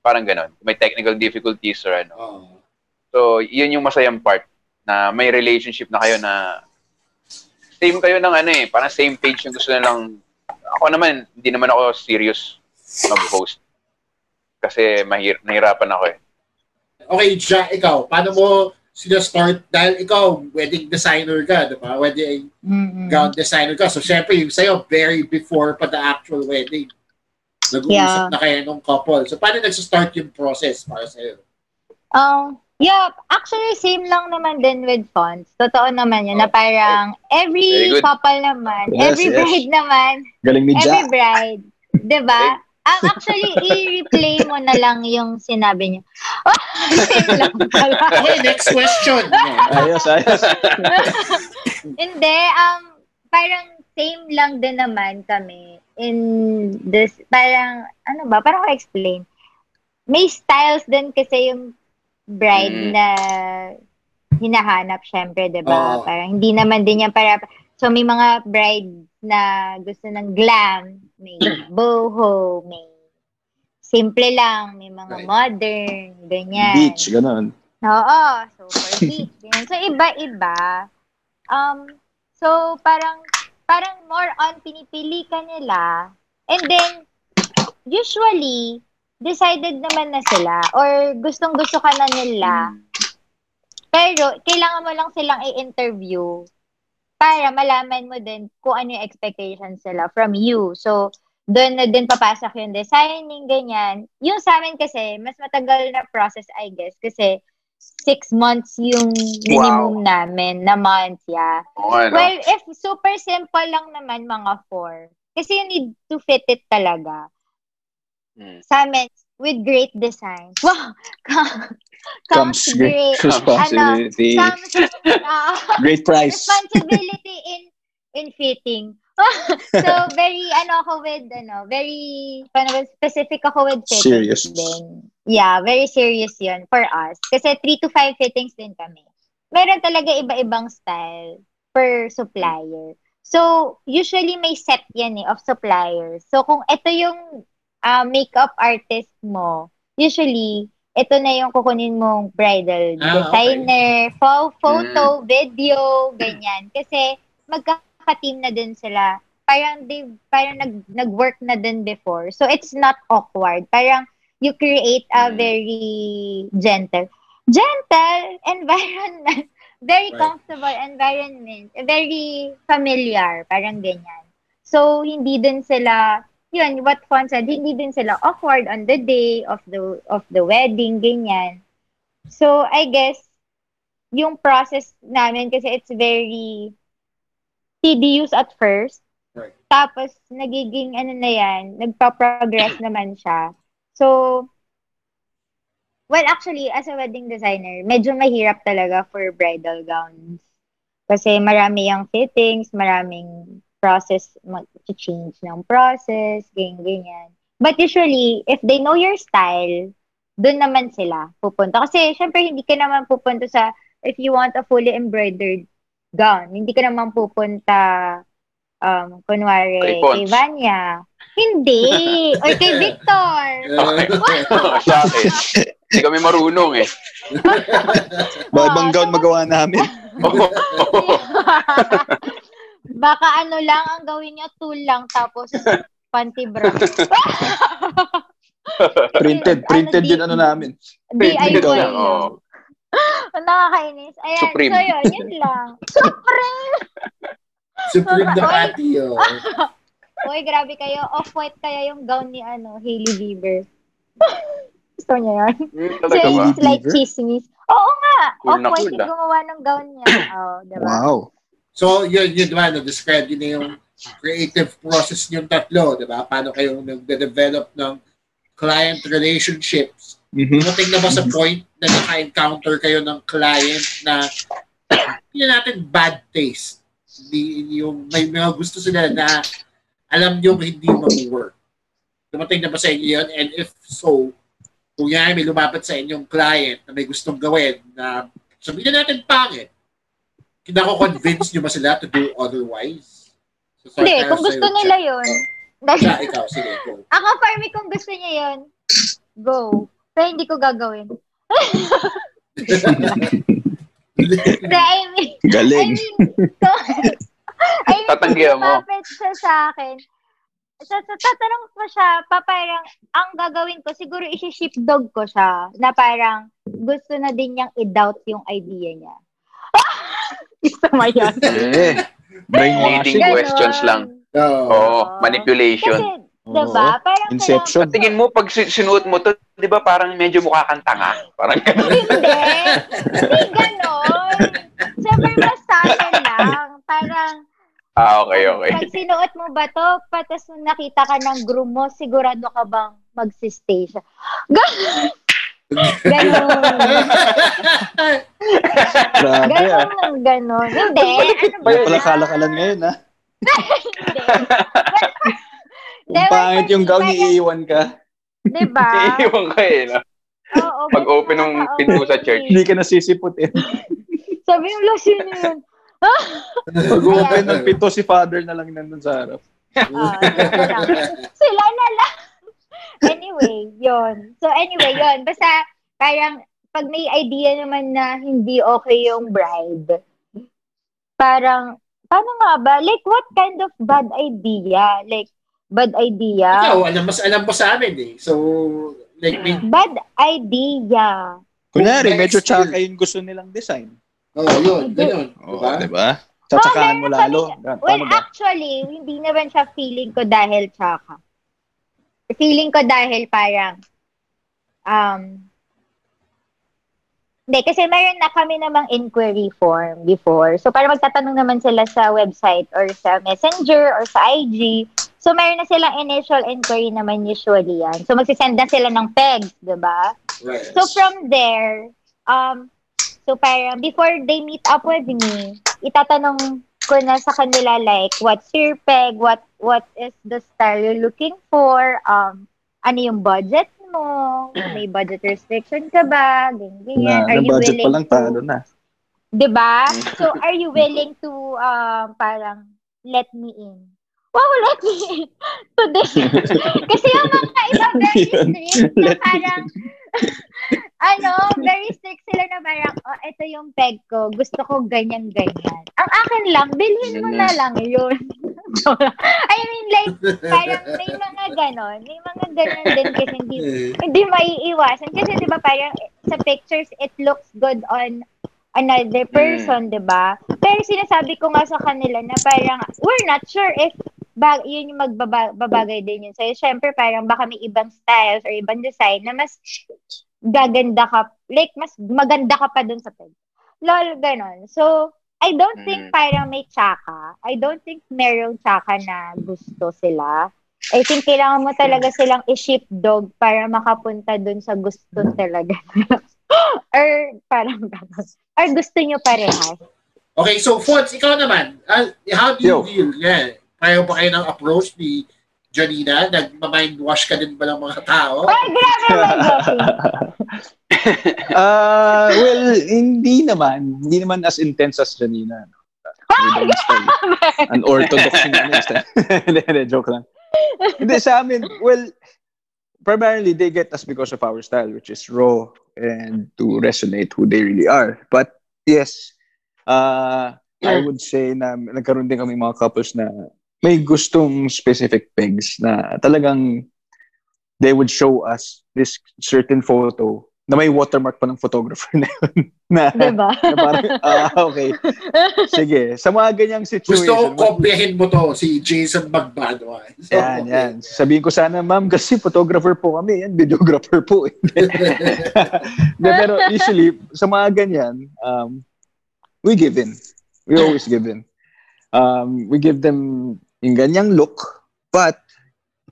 Parang ganon. Kung may technical difficulties or ano. So, yun yung masayang part na may relationship na kayo na same kayo ng ano eh, parang same page yung gusto na lang. Ako naman, hindi naman ako serious mag-host. Kasi mahir nahirapan ako eh. Okay, Ja, ikaw, paano mo sila start? Dahil ikaw, wedding designer ka, di ba? Wedding Mm-mm. gown designer ka. So, syempre, yung sa'yo, very before pa the actual wedding. Nag-uusap Yeah. na kayo nung couple. So, paano nagsa-start yung process para sa'yo? Um, yeah, actually same lang naman din with fonts. Totoo naman yun, na parang Very every couple naman, Yes, every yes. bride naman, Galing ni every bride, 'di ba? Ang actually i-replay mo na lang yung sinabi niyo. Oh, same lang pala. Okay, next question. Ayos, ayos. Hindi, um, parang same lang din naman kami in this, parang, ano ba, parang ko explain. May styles din kasi yung bride Mm. na hinahanap, syempre, di ba? Oo. Parang hindi naman din yan para, so may mga bride na gusto ng glam, may boho, may simple lang, may mga Right. modern, ganyan. Beach, ganun. Oo, super beach. Ganyan. So, iba-iba. Um, so, parang, parang more on pinipili ka nila. And then, usually, decided naman na sila or gustong-gusto ka na nila. Pero, kailangan mo lang silang i-interview para malaman mo din kung ano yung expectations nila from you. So, doon na din papasok yung designing, ganyan. Yung sa amin kasi, mas matagal na process, I guess, kasi six months yung minimum namin na month, yeah. Ano? Well, if super simple lang naman, mga four. Kasi you need to fit it talaga. Hmm. Sa amin, with great design. Wow! Comes great responsibility. Ano, comes, ah, Great price. responsibility in in fitting. so very ano ako with ano, very paano specific ako with fitting Serious. din. Yeah, very serious 'yun for us. Kasi 3 to 5 fittings din kami. Meron talaga iba-ibang style per supplier. So, usually may set yan eh of suppliers. So, kung ito yung ah, makeup artist mo, usually, ito na yung kukunin mong bridal Ah, designer, pho- photo, video, ganyan. Kasi magkaka-team na din sila. Parang they, parang nag, nag-work na din before. So, it's not awkward. Parang you create a Mm. very gentle, gentle environment. Very Right. comfortable environment. Very familiar. Parang ganyan. So, hindi din sila yun, what Fon said, hindi din sila awkward on the day of the of the wedding, ganyan. So, I guess, yung process namin kasi it's very tedious at first. Right. Tapos, nagiging, ano na yan, nagpa-progress naman siya. So, well, actually, as a wedding designer, medyo mahirap talaga for bridal gowns. Kasi marami yung fittings, maraming process, mag-change ng process, ganyan, ganyan. But usually, if they know your style, doon naman sila pupunta. Kasi, syempre, hindi ka naman pupunta sa, if you want a fully embroidered gown, hindi ka naman pupunta, um, kunwari, Kay kay. Vanya. Hindi! Or kay Victor! sa akin. Hindi kami marunong eh. Ba, ibang Oo, gown magawa namin. Baka ano lang ang gawin niya, tool lang, tapos panty bra. Printed, Ano, printed di- yun ano namin. DIY lang. Ang Nakakainis. Ayan, Supreme. so yun, yun lang. Supreme! Supreme na Oy. pati, oh. Uy, grabe kayo. Off-white kaya yung gown ni ano, Hailey Bieber. Gusto niya yun? Hmm, So, it's like chismis. Oo nga. Cool na Off-white cool, yung ah. gumawa ng gown niya. Oh, diba? Wow. So, yun, yun, diba, na-describe yun na yung creative process niyong tatlo, diba? Paano kayo nagde-develop ng client relationships. Mhm. Dumating na ba sa point na naka-encounter kayo ng client na hindi natin bad taste. Hindi, yung may mga gusto sila na alam nyo hindi mag-work. Dumating na ba sa inyo yun? And if so, kung yan may lumapat sa inyong client na may gustong gawin na sabihin na natin pangit, kinako-convince nyo ba sila to do otherwise? So, Hindi, kung gusto nila Jack. yun. Siya, ikaw, sige, go. Ako, for me, kung gusto niya yun, go. Pero hindi ko gagawin. Hindi, I mean, I Galing. mean, so, I mean, Tatanggihan mo. siya sa akin. Sa, sa, tatanong ko siya, pa parang, ang gagawin ko, siguro isi-ship dog ko siya, na parang, gusto na din niyang i-doubt yung idea niya. Mo yun? Eh. Brainwashing. Leading questions lang. Oo. Oo, manipulation. Kasi, diba? Parang Inception. Sa tingin mo, pag sin- sinuot mo to, di ba parang medyo mukha kang tanga? Parang ganun. Hindi. Hindi ganon. Siyempre, mas lang. Parang, Ah, okay, okay. pag sinuot mo ba to, patas nung nakita ka ng groom mo, sigurado ka bang magsistay siya. Ganon. Ganon. Grabe ah. Ganon, ganon. Hindi. Ano ba? Wala pala kalakalan ngayon ah. Hindi. Kung pangit yung gown, iiwan ka. Diba? Iiwan ka eh. No? Oo. Pag open ng pinto sa church. Hindi ka nasisiputin. Sabi yung lotion yun. Pag open ng pito, si father na lang nandun sa harap. Sila lang. Sila na lang. Anyway, yon. So anyway, yon. Basta parang pag may idea naman na hindi okay yung bride, parang, paano nga ba? Like, what kind of bad idea? Like, bad idea? Ikaw, alam, mas alam mo sa amin eh. So, like, may, Bad idea. Kunyari, May medyo tsaka yung gusto nilang design. oh, yun, ganun. Oo, diba? diba? Tsatsakahan mo lalo. kami- Well, ba? actually, hindi naman siya feeling ko dahil tsaka. Feeling ko dahil parang, um, hindi, kasi mayroon na kami namang inquiry form before. So, para magtatanong naman sila sa website or sa messenger or sa IG. So, mayroon na silang initial inquiry naman usually yan. So, magsisend na sila ng pegs, di ba? Right. So from there, um, so parang before they meet up with me, itatanong ko na sa kanila like, what's your peg? What what is the style you're looking for? Um, ano yung budget mo? May budget restriction ka ba? Ganyan, Are na you budget willing pa lang, to, talo na. 'di ba? So are you willing to um parang let me in? Wow, let me in. Today. Kasi yung mga iba very strict na parang ano, very strict sila na parang, oh, ito yung peg ko. Gusto ko ganyan-ganyan. Ang akin lang, bilhin mo na lang yun. I mean, like, parang may mga ganon. May mga ganon din kasi hindi, hindi maiiwasan. Kasi di ba parang sa pictures, it looks good on another person, di ba? Pero sinasabi ko nga sa kanila na parang, we're not sure if bag, yun yung magbabagay din yun sa'yo. Siyempre, parang baka may ibang styles or ibang design na mas gaganda ka, like, mas maganda ka pa dun sa peg. Lol, ganon. So, I don't think Mm. parang may tsaka. I don't think merong tsaka na gusto sila. I think kailangan mo talaga silang i-ship dog para makapunta dun sa gusto talaga. or parang ganon. Or gusto nyo parehas. Okay, so Fonz, ikaw naman, uh, how do you Yo. deal? Yeah. Pareho ba kayo ng approach ni Janina? Nagma-mind wash ka din ba ng mga tao? Ay, grabe. Ah, well, hindi naman. Hindi naman as intense as Janina. no? An orthodox ano, style. Hindi, joke lang. Hindi, sa amin, well, primarily they get us because of our style, which is raw and to resonate who they really are. But yes, uh, I would say na nagkaroon din kami mga couples na may gustong specific pegs na talagang they would show us this certain photo na may watermark pa ng photographer na yun. na, Diba? na parang, ah, okay. Sige. Sa mga ganyang situation. Gusto ko kopyahin mo to, si Jason Magbano. So, Yan, yan. Sabihin ko sana, ma'am, kasi photographer po kami. Yan, videographer po. De, pero usually, sa mga ganyan, um, we give in. We always give in. Um, we give them yung ganyang look, but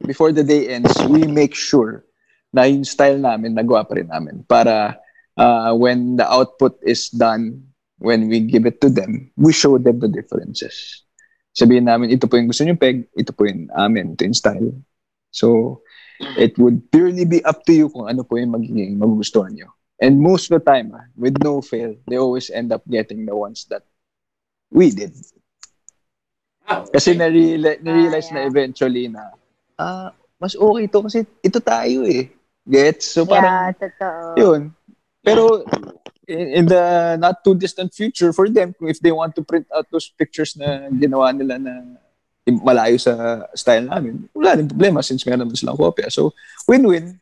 before the day ends, we make sure na yung style namin, nagawa pa rin namin. Para uh, when the output is done, when we give it to them, we show them the differences. Sabihin namin, ito po yung gusto nyo peg, ito po yung amin, ito yung style. So, it would purely be up to you kung ano po yung magiging magugustuhan nyo. And most of the time, with no fail, they always end up getting the ones that we did. Kasi na-realize, na-realize Ah, na yeah. eventually na, ah, mas okay to kasi ito tayo eh. Gets? So parang, yeah, totoo. yun. Pero in, in the not too distant future for them, kung if they want to print out those pictures na ginawa nila na malayo sa style namin, wala din problema since meron naman silang kopya. So, win-win.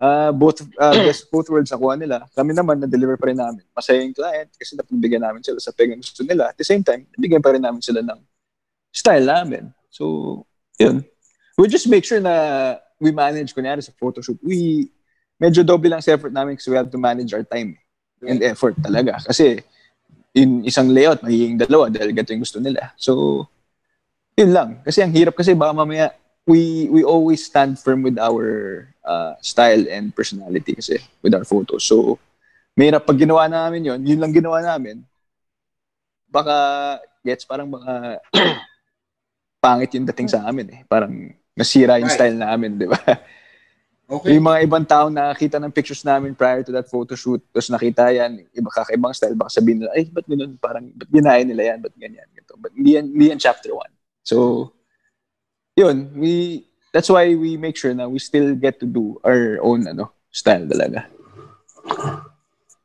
Uh, both uh, best both worlds nakuha nila. Kami naman na-deliver pa rin namin. Masaya yung client kasi napibigyan namin sila sa peg ang gusto nila. At the same time, nabigyan pa rin namin sila ng style namin. So, yun. We just make sure na we manage, kunyari sa photoshoot, we medyo doble lang sa effort namin kasi we have to manage our time and effort talaga. Kasi in isang layout, magiging dalawa dahil ganito yung gusto nila. So, yun lang. Kasi ang hirap kasi baka mamaya we we always stand firm with our uh, style and personality kasi with our photos. So, mahirap pag ginawa namin yun, yun lang ginawa namin. Baka, gets, parang baka pangit yung dating sa amin eh. Parang nasira yung Right. style namin, di ba? Okay. Yung mga ibang tao nakakita ng pictures namin prior to that photo shoot, tapos nakita yan, iba kakaibang style, baka sabihin nila, ay, ba't ganun? Parang, ba't ginaya nila yan? Ba't ganyan? Ganito. But hindi yan, hindi yan chapter one. So, yun, we, that's why we make sure na we still get to do our own, ano, style talaga.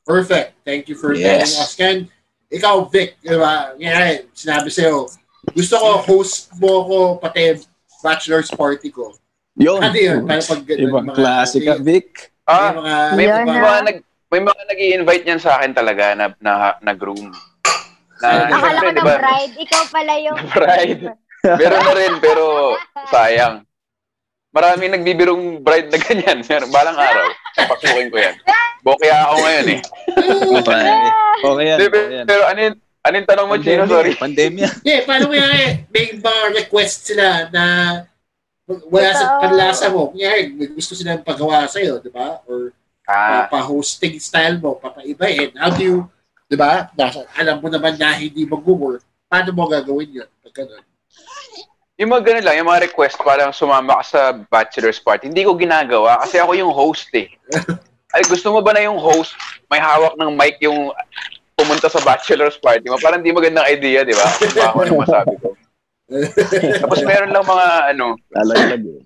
Perfect. Thank you for Yes. telling us. Ken, ikaw, Vic, di ba? Ngayon, sinabi sa'yo, gusto ko host mo ko pati bachelor's party ko. Yun. Ano yun? Para pag Ibang mga- klase ka, Vic. Ah, may mga, may, may na. mga nag may mga nag invite niyan sa akin talaga na na, na groom. Na, Akala ko syempre, ng di ba, bride, ikaw pala yung... Bride. Meron na rin, pero sayang. Maraming nagbibirong bride na ganyan. Meron, balang araw, papasukin ko yan. Bokya ako ngayon eh. Okay. Okay yan. Yan. pero ano yung, ano yung tanong mo, Gino? Sorry. Pandemya. yeah, paano mo yan? May mga request sila na wala sa panlasa mo. Kunyari, may gusto silang pagawa sa'yo, di ba? Or Ah, pa-hosting style mo, papaibahin. How do you, di ba? Nasa, alam mo naman na hindi mag-work. Paano mo gagawin yun? Pag ganun. yung mga ganun lang, yung mga request parang sumama ka sa bachelor's party. Hindi ko ginagawa kasi ako yung host eh. Ay, gusto mo ba na yung host may hawak ng mic yung pumunta sa bachelor's party mo? Parang di magandang idea, di ba? Baho ng masabi ko. Tapos meron lang mga ano, Lalaglag yun.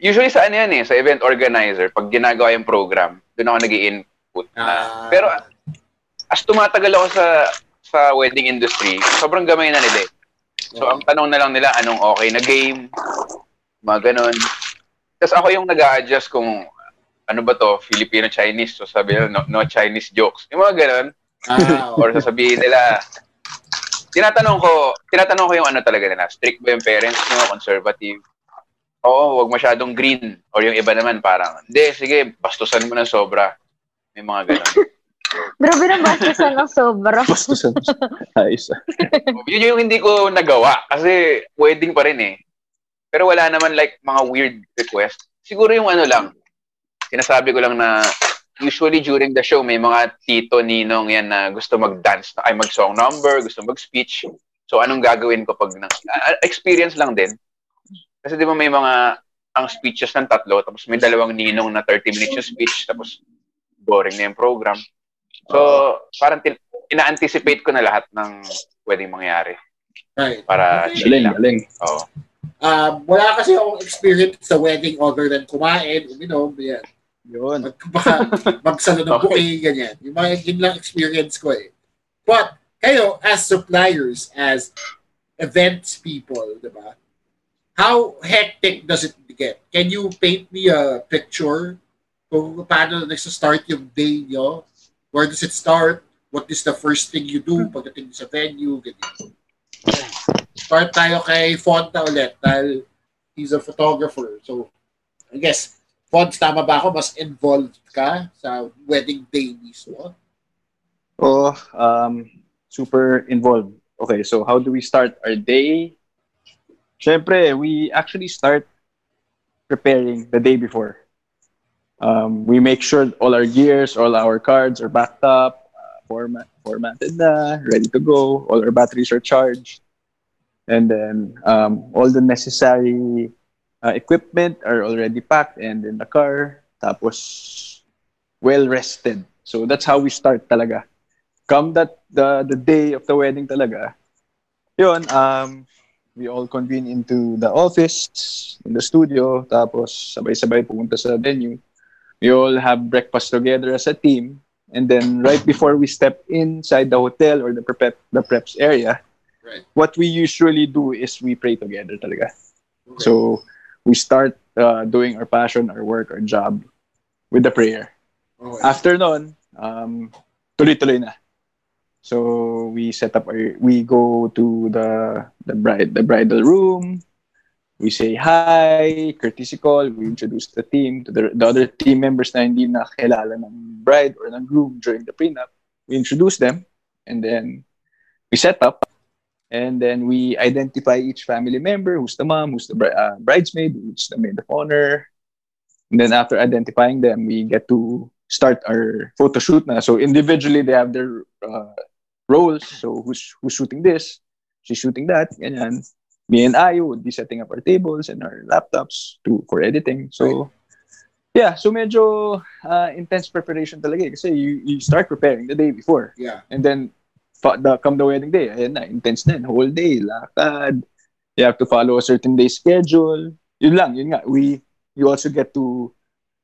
usually sa ano yan eh, sa event organizer, pag ginagawa yung program, doon ako nag input na. Ah. Pero as tumatagal ako sa sa wedding industry, sobrang gamay na nila eh. So ang tanong na lang nila, anong okay na game, mga ganun. Tapos ako yung nag adjust kung ano ba to, Filipino-Chinese. So sabi nila, no, no Chinese jokes. Yung mga ganun. Ah, Or sasabihin nila, tinatanong ko, tinatanong ko yung ano talaga nila, strict ba yung parents nyo, conservative? Oo, wag masyadong green. Or yung iba naman parang, hindi, sige, bastusan mo ng sobra. May mga ganun. Grabe na bastusan ng sobra. Basta sa ayos. Yun yung hindi ko nagawa kasi wedding pa rin eh. Pero wala naman like mga weird request. Siguro yung ano lang, sinasabi ko lang na usually during the show may mga tito, ninong yan na gusto mag-dance, ay mag-song number, gusto mag-speech. So anong gagawin ko pag nang ah, experience lang din. Kasi di ba may mga ang speeches ng tatlo, tapos may dalawang ninong na 30 minutes yung speech, tapos boring na yung program. So, parang tin- ina-anticipate ko na lahat ng pwedeng mangyari Right. para Okay. chill lang. galing. Oo. Um, wala kasi akong experience sa wedding other than kumain, uminom, yan. Yun. Mag, baka magsalo ng bouquet, ganyan. Yung mga yun lang experience ko eh. But, kayo, as suppliers, as events people, di ba? How hectic does it get? Can you paint me a picture kung paano nagsa-start yung day nyo? Where does it start? What is the first thing you do pagdating sa venue? Ganyan. Start tayo kay Fonta ulit dahil he's a photographer. So, I guess, Fonts, tama ba ako? Mas involved ka sa wedding day mismo? Oh, um, super involved. Okay, so how do we start our day? Siyempre, we actually start preparing the day before. Um, we make sure all our gears, all our cards are backed up, uh, format, formatted na, ready to go. All our batteries are charged. And then um, all the necessary uh, equipment are already packed and in the car. Tapos, well rested. So that's how we start talaga. Come that the the day of the wedding talaga. Yun, um, we all convene into the office, in the studio, tapos sabay-sabay pumunta sa venue. We all have breakfast together as a team. And then right before we step inside the hotel or the prep the preps area, Right. what we usually do is we pray together talaga. Okay. So we start uh, doing our passion, our work, our job with the prayer. Okay. After nun, um, tuloy-tuloy na. So we set up our, we go to the the bride the bridal room. We say hi, courtesy call, we introduce the team to the, the other team members na hindi nakilala ng bride or ng groom during the prenup. We introduce them and then we set up and then we identify each family member, who's the mom, who's the bri- uh, bridesmaid, who's the maid of honor. And then after identifying them, we get to start our photo shoot na. So individually, they have their uh, roles. So who's who's shooting this? She's shooting that. Ganyan. Me and Ayu would be setting up our tables and our laptops to for editing. So yeah, so medyo uh, intense preparation talaga eh. Kasi you, you start preparing the day before. yeah. And then, the, come the wedding day, ayan na, intense na. Whole day, lakad. You have to follow a certain day schedule. Yun lang, yun nga. We, you also get to,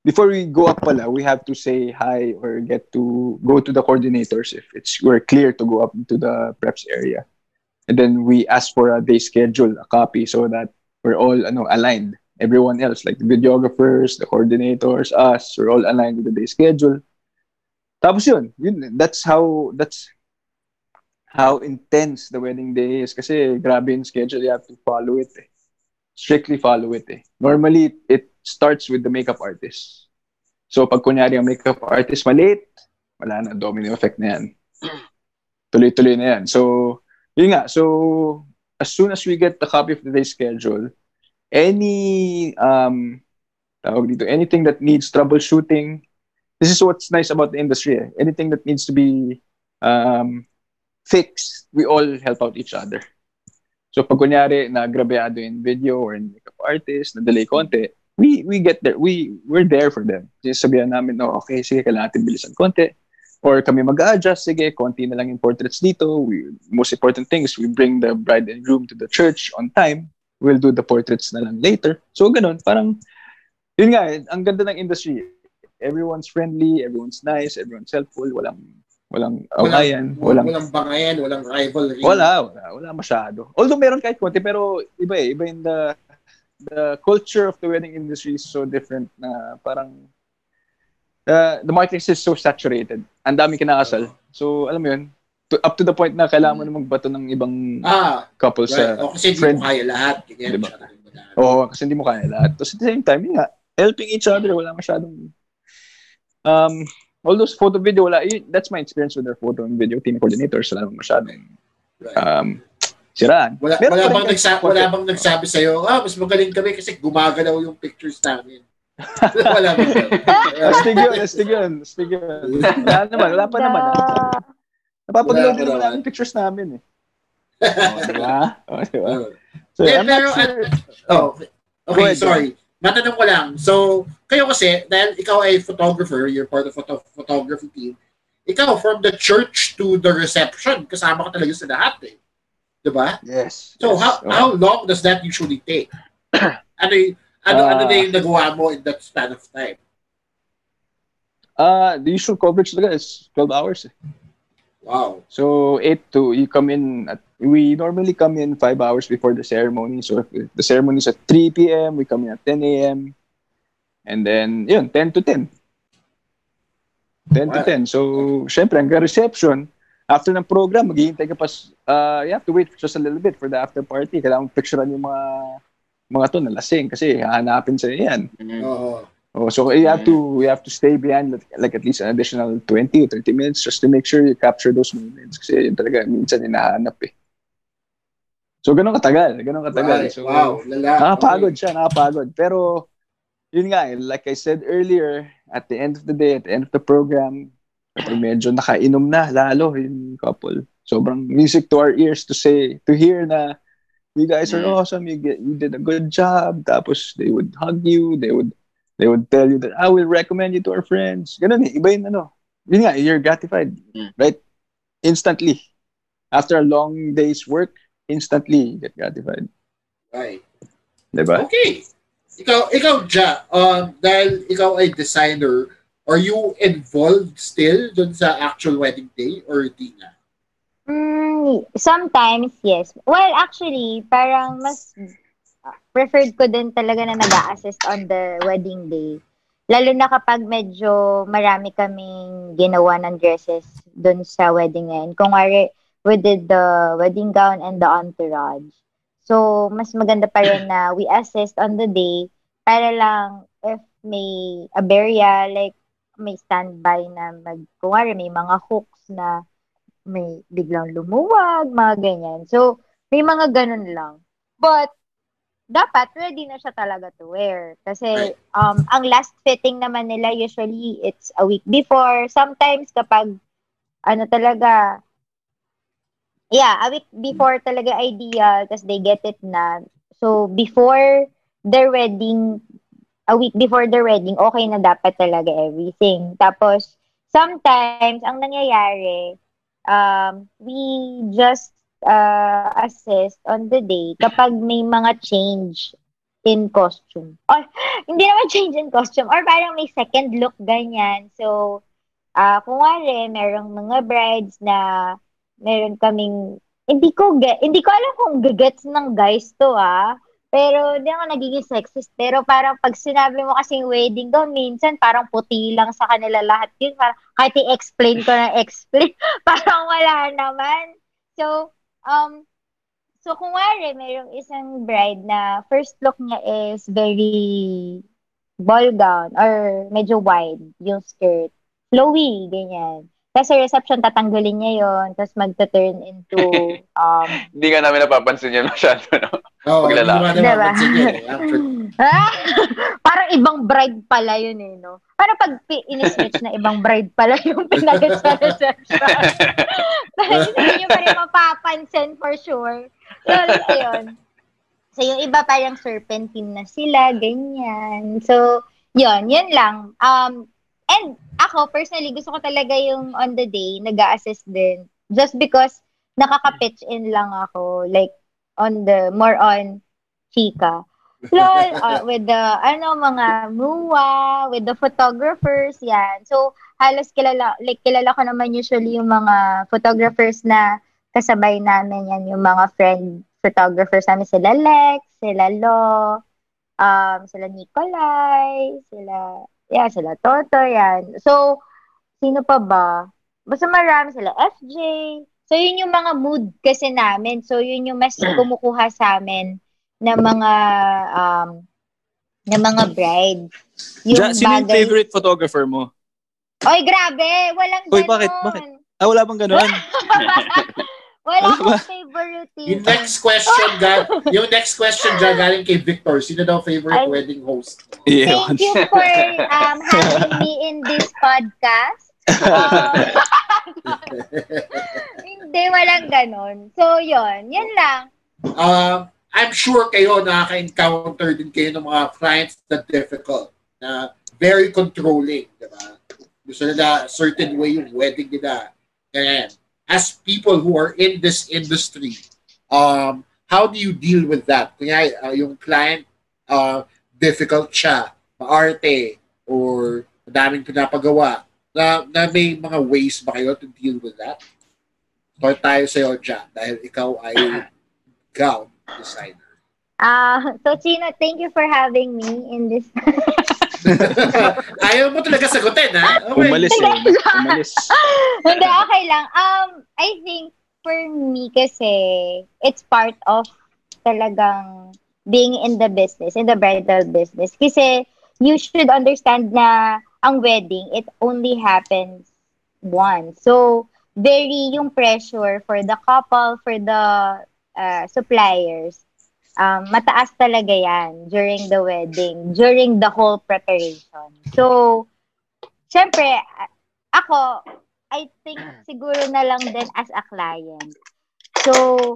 before we go up pala, we have to say hi or get to go to the coordinators if it's, we're clear to go up into the preps area. And then we ask for a day schedule, a copy, so that we're all ano, aligned. Everyone else, like the videographers, the coordinators, us, we're all aligned with the day schedule. Tapos yun, yun, that's how, that's how intense the wedding day is kasi grabe yung schedule you have to follow it eh. strictly follow it eh. normally it starts with the makeup artist so pag kunyari ang makeup artist malate wala na domino effect na yan tuloy-tuloy na yan so yun nga so as soon as we get the copy of the day schedule any um tawag dito anything that needs troubleshooting this is what's nice about the industry eh. anything that needs to be um fixed, we all help out each other. So pag kunyari na grabeado in video or in makeup artist, na delay konti, we we get there. We we're there for them. Kasi sabihan namin, no, okay, sige, kailangan natin bilisan konti. Or kami mag-adjust, sige, konti na lang yung portraits dito. We, most important thing is we bring the bride and groom to the church on time. We'll do the portraits na lang later. So ganun, parang, yun nga, ang ganda ng industry. Everyone's friendly, everyone's nice, everyone's helpful, walang walang awayan, walang, walang walang bangayan, walang rivalry. wala, wala, wala masyado. Although meron kahit konti, pero iba eh, iba in the the culture of the wedding industry is so different na parang the, the marketing is so saturated. Ang daming kinakasal. So, alam mo yun, to, up to the point na kailangan mo na magbato ng ibang Ah, couple right. sa O, kasi hindi friend. mo kaya lahat. Ganyan, Diba? Oo, kasi hindi mo kaya lahat. Tapos at the same time, yun nga, helping each other, wala masyadong um, all those photo video, wala, yun, that's my experience with their photo and video team coordinators, wala naman masyadong Right. um, siraan. Wala, Meron wala, bang kahit nagsa- konti. wala bang nagsabi sa'yo, ah, mas magaling kami kasi gumagalaw yung pictures namin. wala bang Astig yun, astig yun, astig yun. Wala naman, wala pa naman. Napapagload din naman namin pictures namin eh. Oh, di ba? Oh, di ba? So, Eh, I'm not pero, sure. oh, Go Okay, ahead, sorry. Matanong ko lang. So, kayo kasi, dahil ikaw ay photographer, you're part of photo- photography team, ikaw, from the church to the reception, kasama ka talaga sa lahat eh. Diba? Yes. So, yes. how Oh. how long does that usually take? ano y- ano, ano Ah. na yung nagawa mo in that span of time? Uh, the usual coverage talaga is 12 hours. eh. Wow. So 8 to, you come in, at, we normally come in 5 hours before the ceremony. So if the ceremony is at 3 p.m., we come in at 10 a.m. And then, yun, 10 to 10. 10 to Wow. 10. So, syempre, hanggang reception, after ng program, maghihintay ka pa, uh, you have to wait just a little bit for the after party. Kailangan picturean yung mga mga to na lasing kasi hahanapin sa yan. Oo. Oh, so you have to you have to stay behind like, at least an additional 20 or 30 minutes just to make sure you capture those moments kasi yun talaga minsan hinahanap eh. So ganun katagal, ganun katagal. Right. So wow. Lala. nakapagod siya, nakapagod. Pero yun nga, like I said earlier, at the end of the day, at the end of the program, kapag medyo nakainom na, lalo yung couple. Sobrang music to our ears to say, to hear na you guys are Mm. awesome, you, get, you did a good job. Tapos they would hug you, they would they would tell you that I will recommend you to our friends. Ganun eh, iba yun ano. Yun nga, you're gratified, Mm. right? Instantly. After a long day's work, instantly you get gratified. Right. Diba? Okay. Ikaw, ikaw, Ja, um, dahil ikaw ay designer, are you involved still dun sa actual wedding day or di na? Mm, sometimes, yes. Well, actually, parang mas preferred ko din talaga na nag-assist on the wedding day. Lalo na kapag medyo marami kaming ginawa ng dresses dun sa wedding ngayon. Kung wari, we did the wedding gown and the entourage. So, mas maganda pa rin na we assist on the day para lang if may aberya, like may standby na mag, kung wari, may mga hooks na may biglang lumuwag, mga ganyan. So, may mga ganun lang. But, dapat ready na siya talaga to wear. Kasi, um, ang last fitting naman nila, usually, it's a week before. Sometimes, kapag, ano talaga, yeah, a week before talaga ideal, kasi they get it na. So, before their wedding, a week before their wedding, okay na dapat talaga everything. Tapos, sometimes, ang nangyayari, um, we just uh, assist on the day kapag may mga change in costume. Or, hindi naman change in costume. Or parang may second look, ganyan. So, uh, kung wari, merong mga brides na meron kaming, hindi ko, hindi ko alam kung gagets ng guys to, ah. Pero, hindi ako nagiging sexist. Pero parang pag sinabi mo kasing wedding gown, minsan parang puti lang sa kanila lahat yun. Parang, kahit i-explain ko na explain, parang wala naman. So, um, so kung wari, mayroong isang bride na first look niya is very ball gown or medyo wide yung skirt. Flowy, ganyan. Tapos sa reception, tatanggalin niya yon Tapos magta-turn into, um, Hindi nga namin napapansin yan masyado, no? Oo, hindi Paglalaki. Diba? mapansin yun eh, parang ibang bride pala yun eh, no? Parang pag pi- in-switch na ibang bride pala yung pinagod sa reception. Parang hindi nyo pa rin mapapansin for sure. So, ayun. So, yung iba parang serpentine na sila, ganyan. So, yun, yun lang. Um, and ako, personally, gusto ko talaga yung on the day, nag assist din. Just because nakaka-pitch in lang ako. Like, on the, more on chika. Lol, uh, with the, ano, mga muwa, with the photographers, yan. So, halos kilala, like, kilala ko naman usually yung mga photographers na kasabay namin yan, yung mga friend photographers namin, sila Lex, sila Lo, um, sila Nicolai, sila, yeah, sila Toto, yan. So, sino pa ba? Basta marami sila, FJ. So, yun yung mga mood kasi namin. So, yun yung mas kumukuha sa amin na mga um na mga bride. Yung Ja, sino yung bagay- favorite photographer mo? Oy, grabe! Walang Uy, ganun. bakit? Bakit? Ah, wala bang ganun? Wala akong favorite. Yung next question, ga- yung next question dyan galing kay Victor. Sino daw favorite Ay. wedding host? Yeah. Thank you for um, having me in this podcast. Um, hindi, walang ganun. So, yun. Yun lang. Um, I'm sure kayo nakaka-encounter din kayo ng mga clients na difficult, na very controlling, di ba? Gusto nila certain way yung wedding nila. And as people who are in this industry, um, how do you deal with that? Kaya uh, yung client, uh, difficult siya, maarte, or madaming pinapagawa, na, na may mga ways ba kayo to deal with that? Start tayo sa'yo, Jack, dahil ikaw ay gown designer. Ah, so Chino, thank you for having me in this. Ayaw mo talaga sagutin, ha? Okay. Umalis eh. Umalis. Hindi, okay lang. Um, I think for me kasi, it's part of talagang being in the business, in the bridal business. Kasi you should understand na ang wedding, it only happens once. So, very yung pressure for the couple, for the uh, suppliers, um, mataas talaga yan during the wedding, during the whole preparation. So, syempre, ako, I think siguro na lang din as a client. So,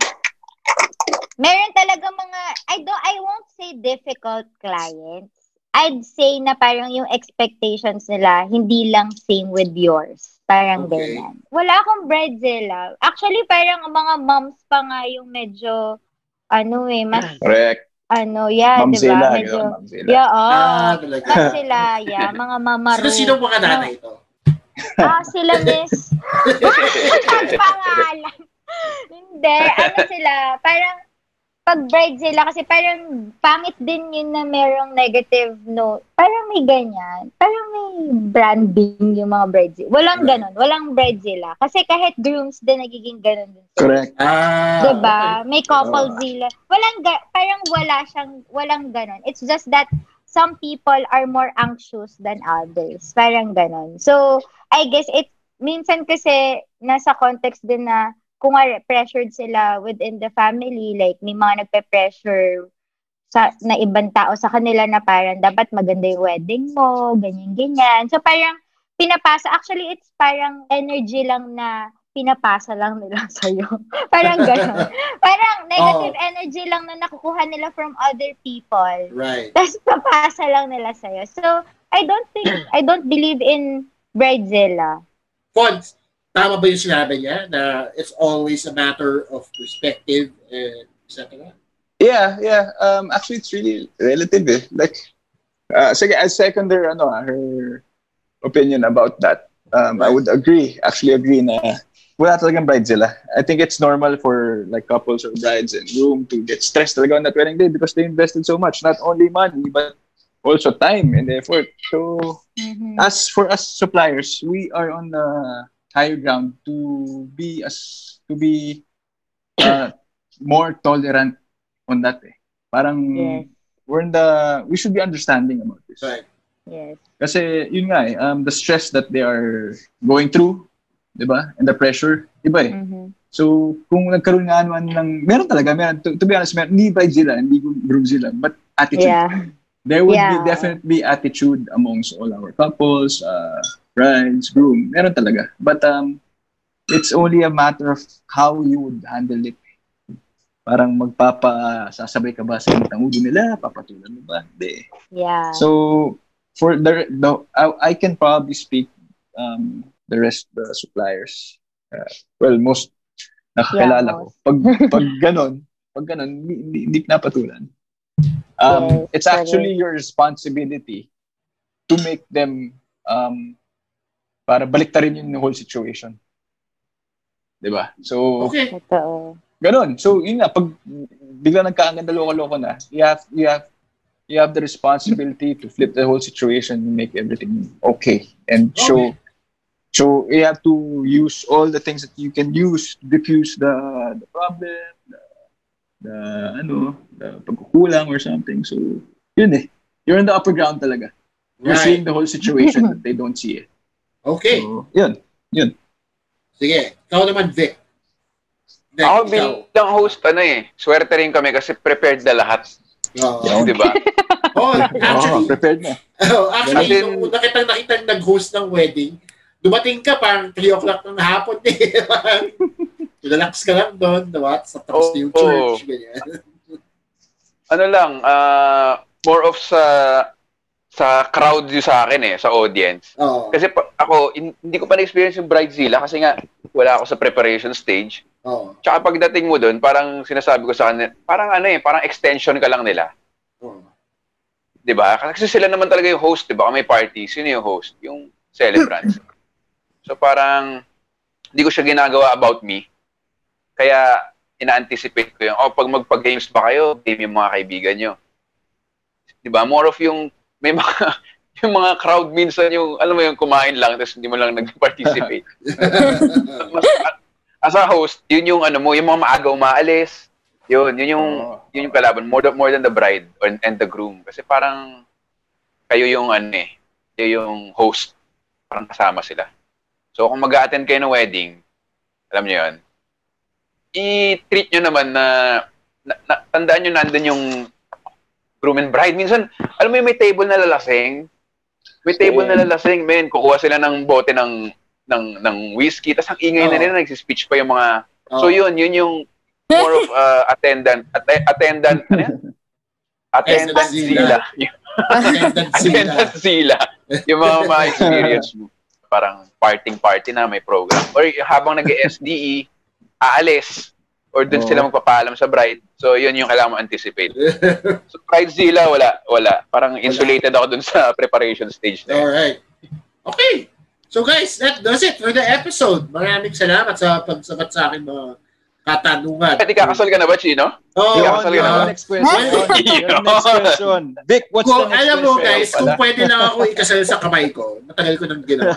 meron talaga mga, I don't, I won't say difficult clients. I'd say na parang yung expectations nila hindi lang same with yours. Parang Okay. ganyan. Wala akong bridezilla. Actually, parang ang mga moms pa nga yung medyo, ano eh, mas, Correct. ano, yeah, di Mamzela. ba? Medyo. Medyo, Mamzela. yeah, oh. Ah, talaga. Mas sila, yeah, mga mamaro. Sino-sino mga nanay ito? Ah, sila miss. Ang pangalan. Hindi, ano sila, parang pag bride sila kasi parang pangit din yun na merong negative note. Parang may ganyan. Parang may branding yung mga bride sila. Walang Right. ganon. Walang bride sila. Kasi kahit grooms din nagiging ganon din. sila. Correct. Ah, Diba? May couple Oo. sila. Walang, ga- parang wala siyang, walang ganon. It's just that some people are more anxious than others. Parang ganon. So, I guess it, minsan kasi nasa context din na kung nga pressured sila within the family, like may mga nagpe-pressure sa, na ibang tao sa kanila na parang dapat maganda yung wedding mo, ganyan-ganyan. So parang pinapasa, actually it's parang energy lang na pinapasa lang nila sa'yo. parang gano'n. parang negative energy lang na nakukuha nila from other people. Right. Tapos papasa lang nila sa'yo. So, I don't think, I don't believe in bridezilla. Fons, tama ba yung sinabi niya na it's always a matter of perspective and etc. Yeah, yeah. Um, actually, it's really relative. Eh. Like, uh, sige, I second her, ano, ah, her opinion about that. Um, I would agree, actually agree na wala talagang bridezilla. I think it's normal for like couples or brides and groom to get stressed talaga on that wedding day because they invested so much, not only money, but also time and effort. So, as for us suppliers, we are on the higher ground to be as to be uh, more tolerant on that. Eh. Parang Yes. we're in the we should be understanding about this. Right. Yes. Kasi yun nga eh, um, the stress that they are going through, 'di ba? And the pressure, iba eh. Mhm. So, kung nagkaroon nga naman ng, meron talaga, meron, to, to be honest, meron, hindi bride sila, hindi groom sila, but attitude. Yeah. There would Yeah. be definitely attitude amongst all our couples, uh, brides, groom. Meron talaga. But um, it's only a matter of how you would handle it. Parang magpapa, sasabay ka ba sa init ng ulo nila? Papatulan mo ba? Hindi. Yeah. So, for the, the I, I can probably speak um, the rest the suppliers. Uh, well, most nakakilala Yeah, ko. Pag, pag ganon, pag ganon, hindi, hindi, hindi pinapatulan. Um, Yes, it's actually your responsibility to make them um, para baliktarin yung whole situation. 'Di ba? So, Okay. Ganon. So, yun nga, pag bigla nagkaanganda loko-loko na, you have, you have, you have the responsibility to flip the whole situation and make everything okay. And show, so you have to use all the things that you can use to diffuse the, the problem, the, the, ano, the pagkukulang or something. So, yun eh. You're in the upper ground talaga. You're Right. seeing the whole situation that they don't see it. Okay. So, yun. Sige. Ikaw naman, Vic. Vic, Ako bilang host, ano eh, swerte rin kami kasi prepared na lahat. Oo. Yun. Di ba? Oh, Oh, actually, prepared na. oh, actually, in- nung una kitang nakita nag-host ng wedding, dumating ka parang 3 o'clock ng hapon eh. Relax ka lang doon, diba? Sa tapos na yung church, ganyan. ano lang, uh, more of sa sa crowd yung sa akin eh, sa audience. Oo. Kasi pa, ako, in, hindi ko pa na-experience yung Bridezilla kasi nga wala ako sa preparation stage. Oo. Tsaka pagdating mo doon, parang sinasabi ko sa kanila, parang ano eh, parang extension ka lang nila. Oo. 'Di ba? Kasi sila naman talaga yung host, 'di ba? Kung may party, sino yung host? Yung celebrants. so parang hindi ko siya ginagawa about me. Kaya ina-anticipate ko yung, oh, pag magpa-games ba kayo, game yung mga kaibigan nyo. 'Di ba? More of yung may mga yung mga crowd minsan yung alam mo yung kumain lang tapos hindi mo lang nag-participate. Mas, as a host, yun yung ano mo, yung mga maaga umaalis. Yun, yun yung Oo. yun yung kalaban more than, more than the bride or, and the groom kasi parang kayo yung ano eh, kayo yung host. Parang kasama sila. So kung mag-attend kayo ng wedding, alam niyo yun, i-treat nyo naman na, na, na tandaan nyo nandun yung groom and bride. Minsan, alam mo yung may table na lalasing? May table na lalasing, men. Kukuha sila ng bote ng ng ng whiskey, tapos ang ingay na Oo. nila, nagsispeech pa yung mga... Oo. So yun, yun yung more of uh, attendant, att- attendant, ano yan? Attendant Sila. Attendant sila. attendant sila. Yung mga ma-experience mo. Parang parting-party na may program. Or habang nag-SDE, aalis. Or dun Oo. sila magpapaalam sa bride. So, yun yung kailangan mo anticipate. So, Bridezilla, wala. Wala. Parang insulated ako dun sa preparation stage na yun. Alright. Okay. So guys, that does it for the episode. Maraming salamat sa pagsabat sa akin mga katanungan. Pwede kakasal ka na ba, Chino? Oh, Hindi ka na ba? Next question. Next question. Vic, what's kung the next alam mo question? guys, kung pwede lang ako ikasal sa kamay ko, matagal ko nang ginawa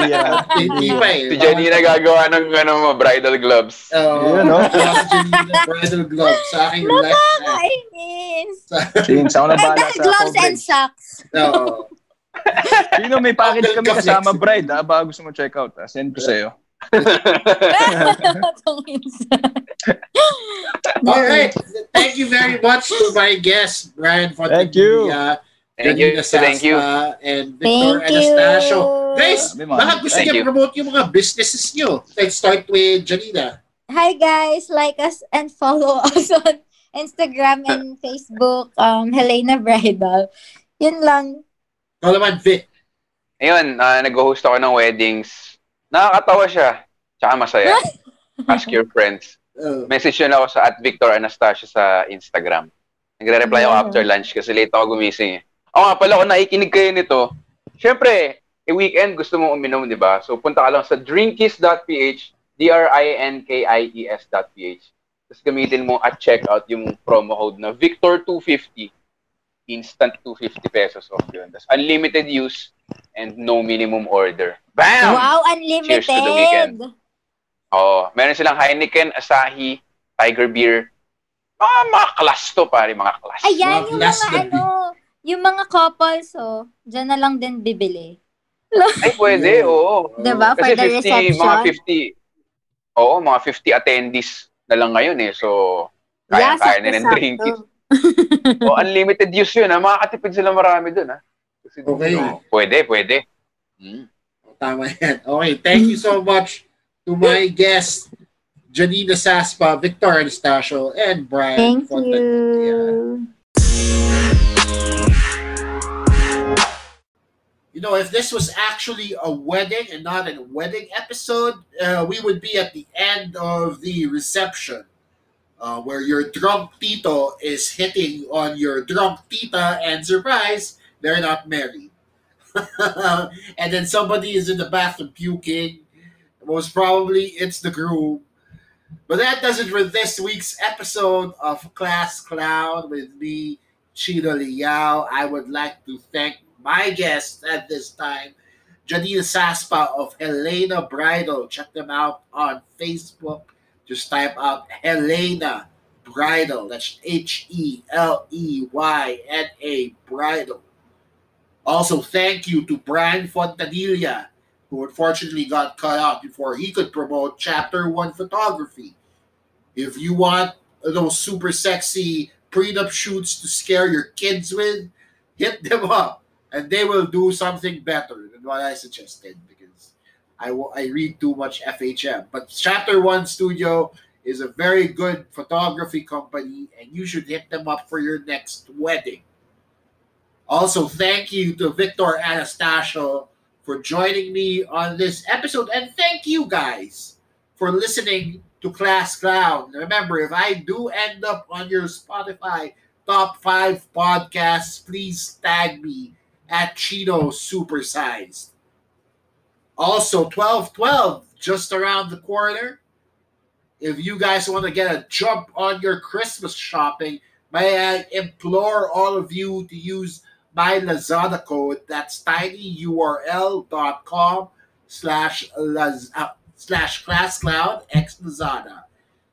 yan. Hindi pa eh. Si Jenny nagagawa ng ano, mo, bridal gloves. Oo. Yun, no? Bridal Glove sa aking hand. Nakakainis. James, ako na Bridal sa gloves and socks. Oo. Sino may package kami kasama bride, ha? Baka gusto mo check out, ha? Send ko sa'yo. Minsan. Alright. Thank you very much to my guest, Brian Thank you. Fontevilla, Thank you. Janina Thank you. And Victor Thank you. Anastasio. Guys, baka gusto you. promote yung mga businesses niyo. Let's start with Janina. Hi guys, like us and follow us on Instagram and Facebook, um, Helena Bridal. Yun lang. Ikaw naman, Vic. Ayun, ah, nag-host ako ng weddings. Nakakatawa siya. Tsaka masaya. Ask your friends. Uh, Message yun ako sa at Victor Anastasia sa Instagram. Nagre-reply ako after lunch kasi late ako gumising eh. Oo nga pala, kung nakikinig kayo nito, syempre, eh, weekend gusto mong uminom, di ba? So, punta ka lang sa drinkis.ph, D-R-I-N-K-I-E-S.ph. Tapos gamitin mo at checkout yung promo code na Victor250. Instant 250 pesos off yun. Tapos unlimited use and no minimum order. Bam! Wow, Cheers to the weekend. unlimited. Oo. Meron silang Heineken, Asahi, Tiger Beer. Mga, mga class to, pare. Mga class. Ayan, Mga yung last mga na ano, yung mga couples, oh, dyan na lang din bibili. Ay, pwede, oo. Diba? For Kasi the 50, reception. mga 50, oo, mga 50 attendees na lang ngayon eh. So, kaya-kaya nila ng sakto-sakto. drinkies. o, unlimited use yun, ha? Makakatipid sila marami dun, ha? Kasi, Okay. oo, pwede, pwede. Hmm. Tama yan. Okay, thank you so much to my guest, Janina Saspa, Victor Anastasio, and Brian Thank Fontevilla. you. You know, if this was actually a wedding and not a wedding episode, uh, we would be at the end of the reception, uh, where your drunk tito is hitting on your drunk tita, and surprise, they're not married. and then somebody is in the bathroom puking. Most probably it's the groom. But that does it for this week's episode of Class Clown with me, Chino Liao. I would like to thank my guest at this time, Janina Saspa of Helena Bridal. Check them out on Facebook. Just type out Helena Bridal. That's H E L E Y N A Bridal. Also, thank you to Brian Fontadilla, who unfortunately got cut out before he could promote Chapter 1 photography. If you want those super sexy prenup shoots to scare your kids with, hit them up and they will do something better than what I suggested because I, I read too much FHM. But Chapter 1 Studio is a very good photography company, and you should hit them up for your next wedding. Also, thank you to Victor Anastasio for joining me on this episode, and thank you guys for listening to Class Clown. Remember, if I do end up on your Spotify top five podcasts, please tag me at Chino Supersized. Also, 1212 just around the corner. If you guys want to get a jump on your Christmas shopping, may I implore all of you to use my Lazada code. That's tinyurl.com slash Laz- uh, slash classcloud x Lazada.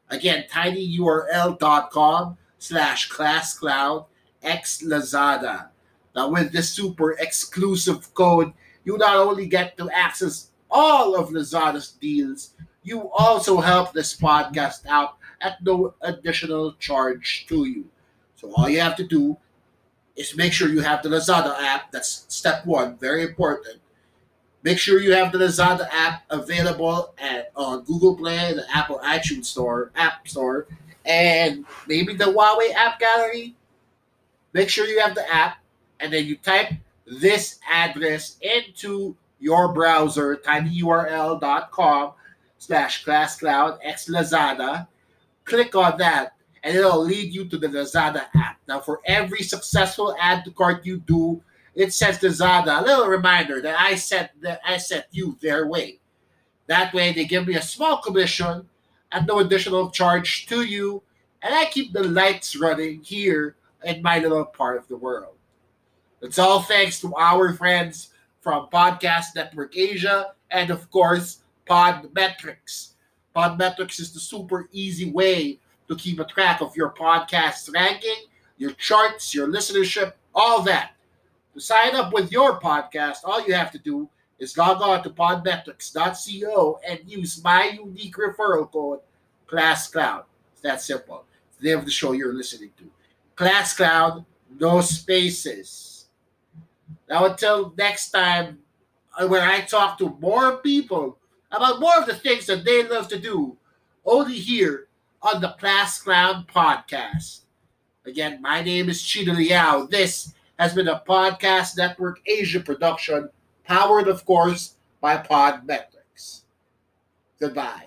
Again, tinyurl.com slash classcloud x Lazada. Now, with this super exclusive code, you not only get to access all of Lazada's deals, you also help this podcast out at no additional charge to you. So all you have to do is make sure you have the Lazada app. That's step one, very important. Make sure you have the Lazada app available at on Google Play, the Apple iTunes Store, App Store, and maybe the Huawei App Gallery. Make sure you have the app, and then you type this address into your browser, tinyurl.com slash classcloud x Lazada. Click on that, and it'll lead you to the Lazada app. Now, for every successful add to cart you do, it sends Lazada a little reminder that I set that I sent you their way. That way, they give me a small commission at no additional charge to you, and I keep the lights running here in my little part of the world. It's all thanks to our friends from Podcast Network Asia and, of course, Podmetrics. Podmetrics is the super easy way to keep a track of your podcast ranking, your charts, your listenership, all that. To sign up with your podcast, all you have to do is log on to podmetrics.co and use my unique referral code, ClassCloud. It's that simple. It's the name of the show you're listening to. ClassCloud, no spaces. Now, until next time, uh, when I talk to more people about more of the things that they love to do, only here on the Class Clown podcast. Again, my name is Chino Liao. This has been a Podcast Network Asia production, powered, of course, by Podmetrics. Goodbye.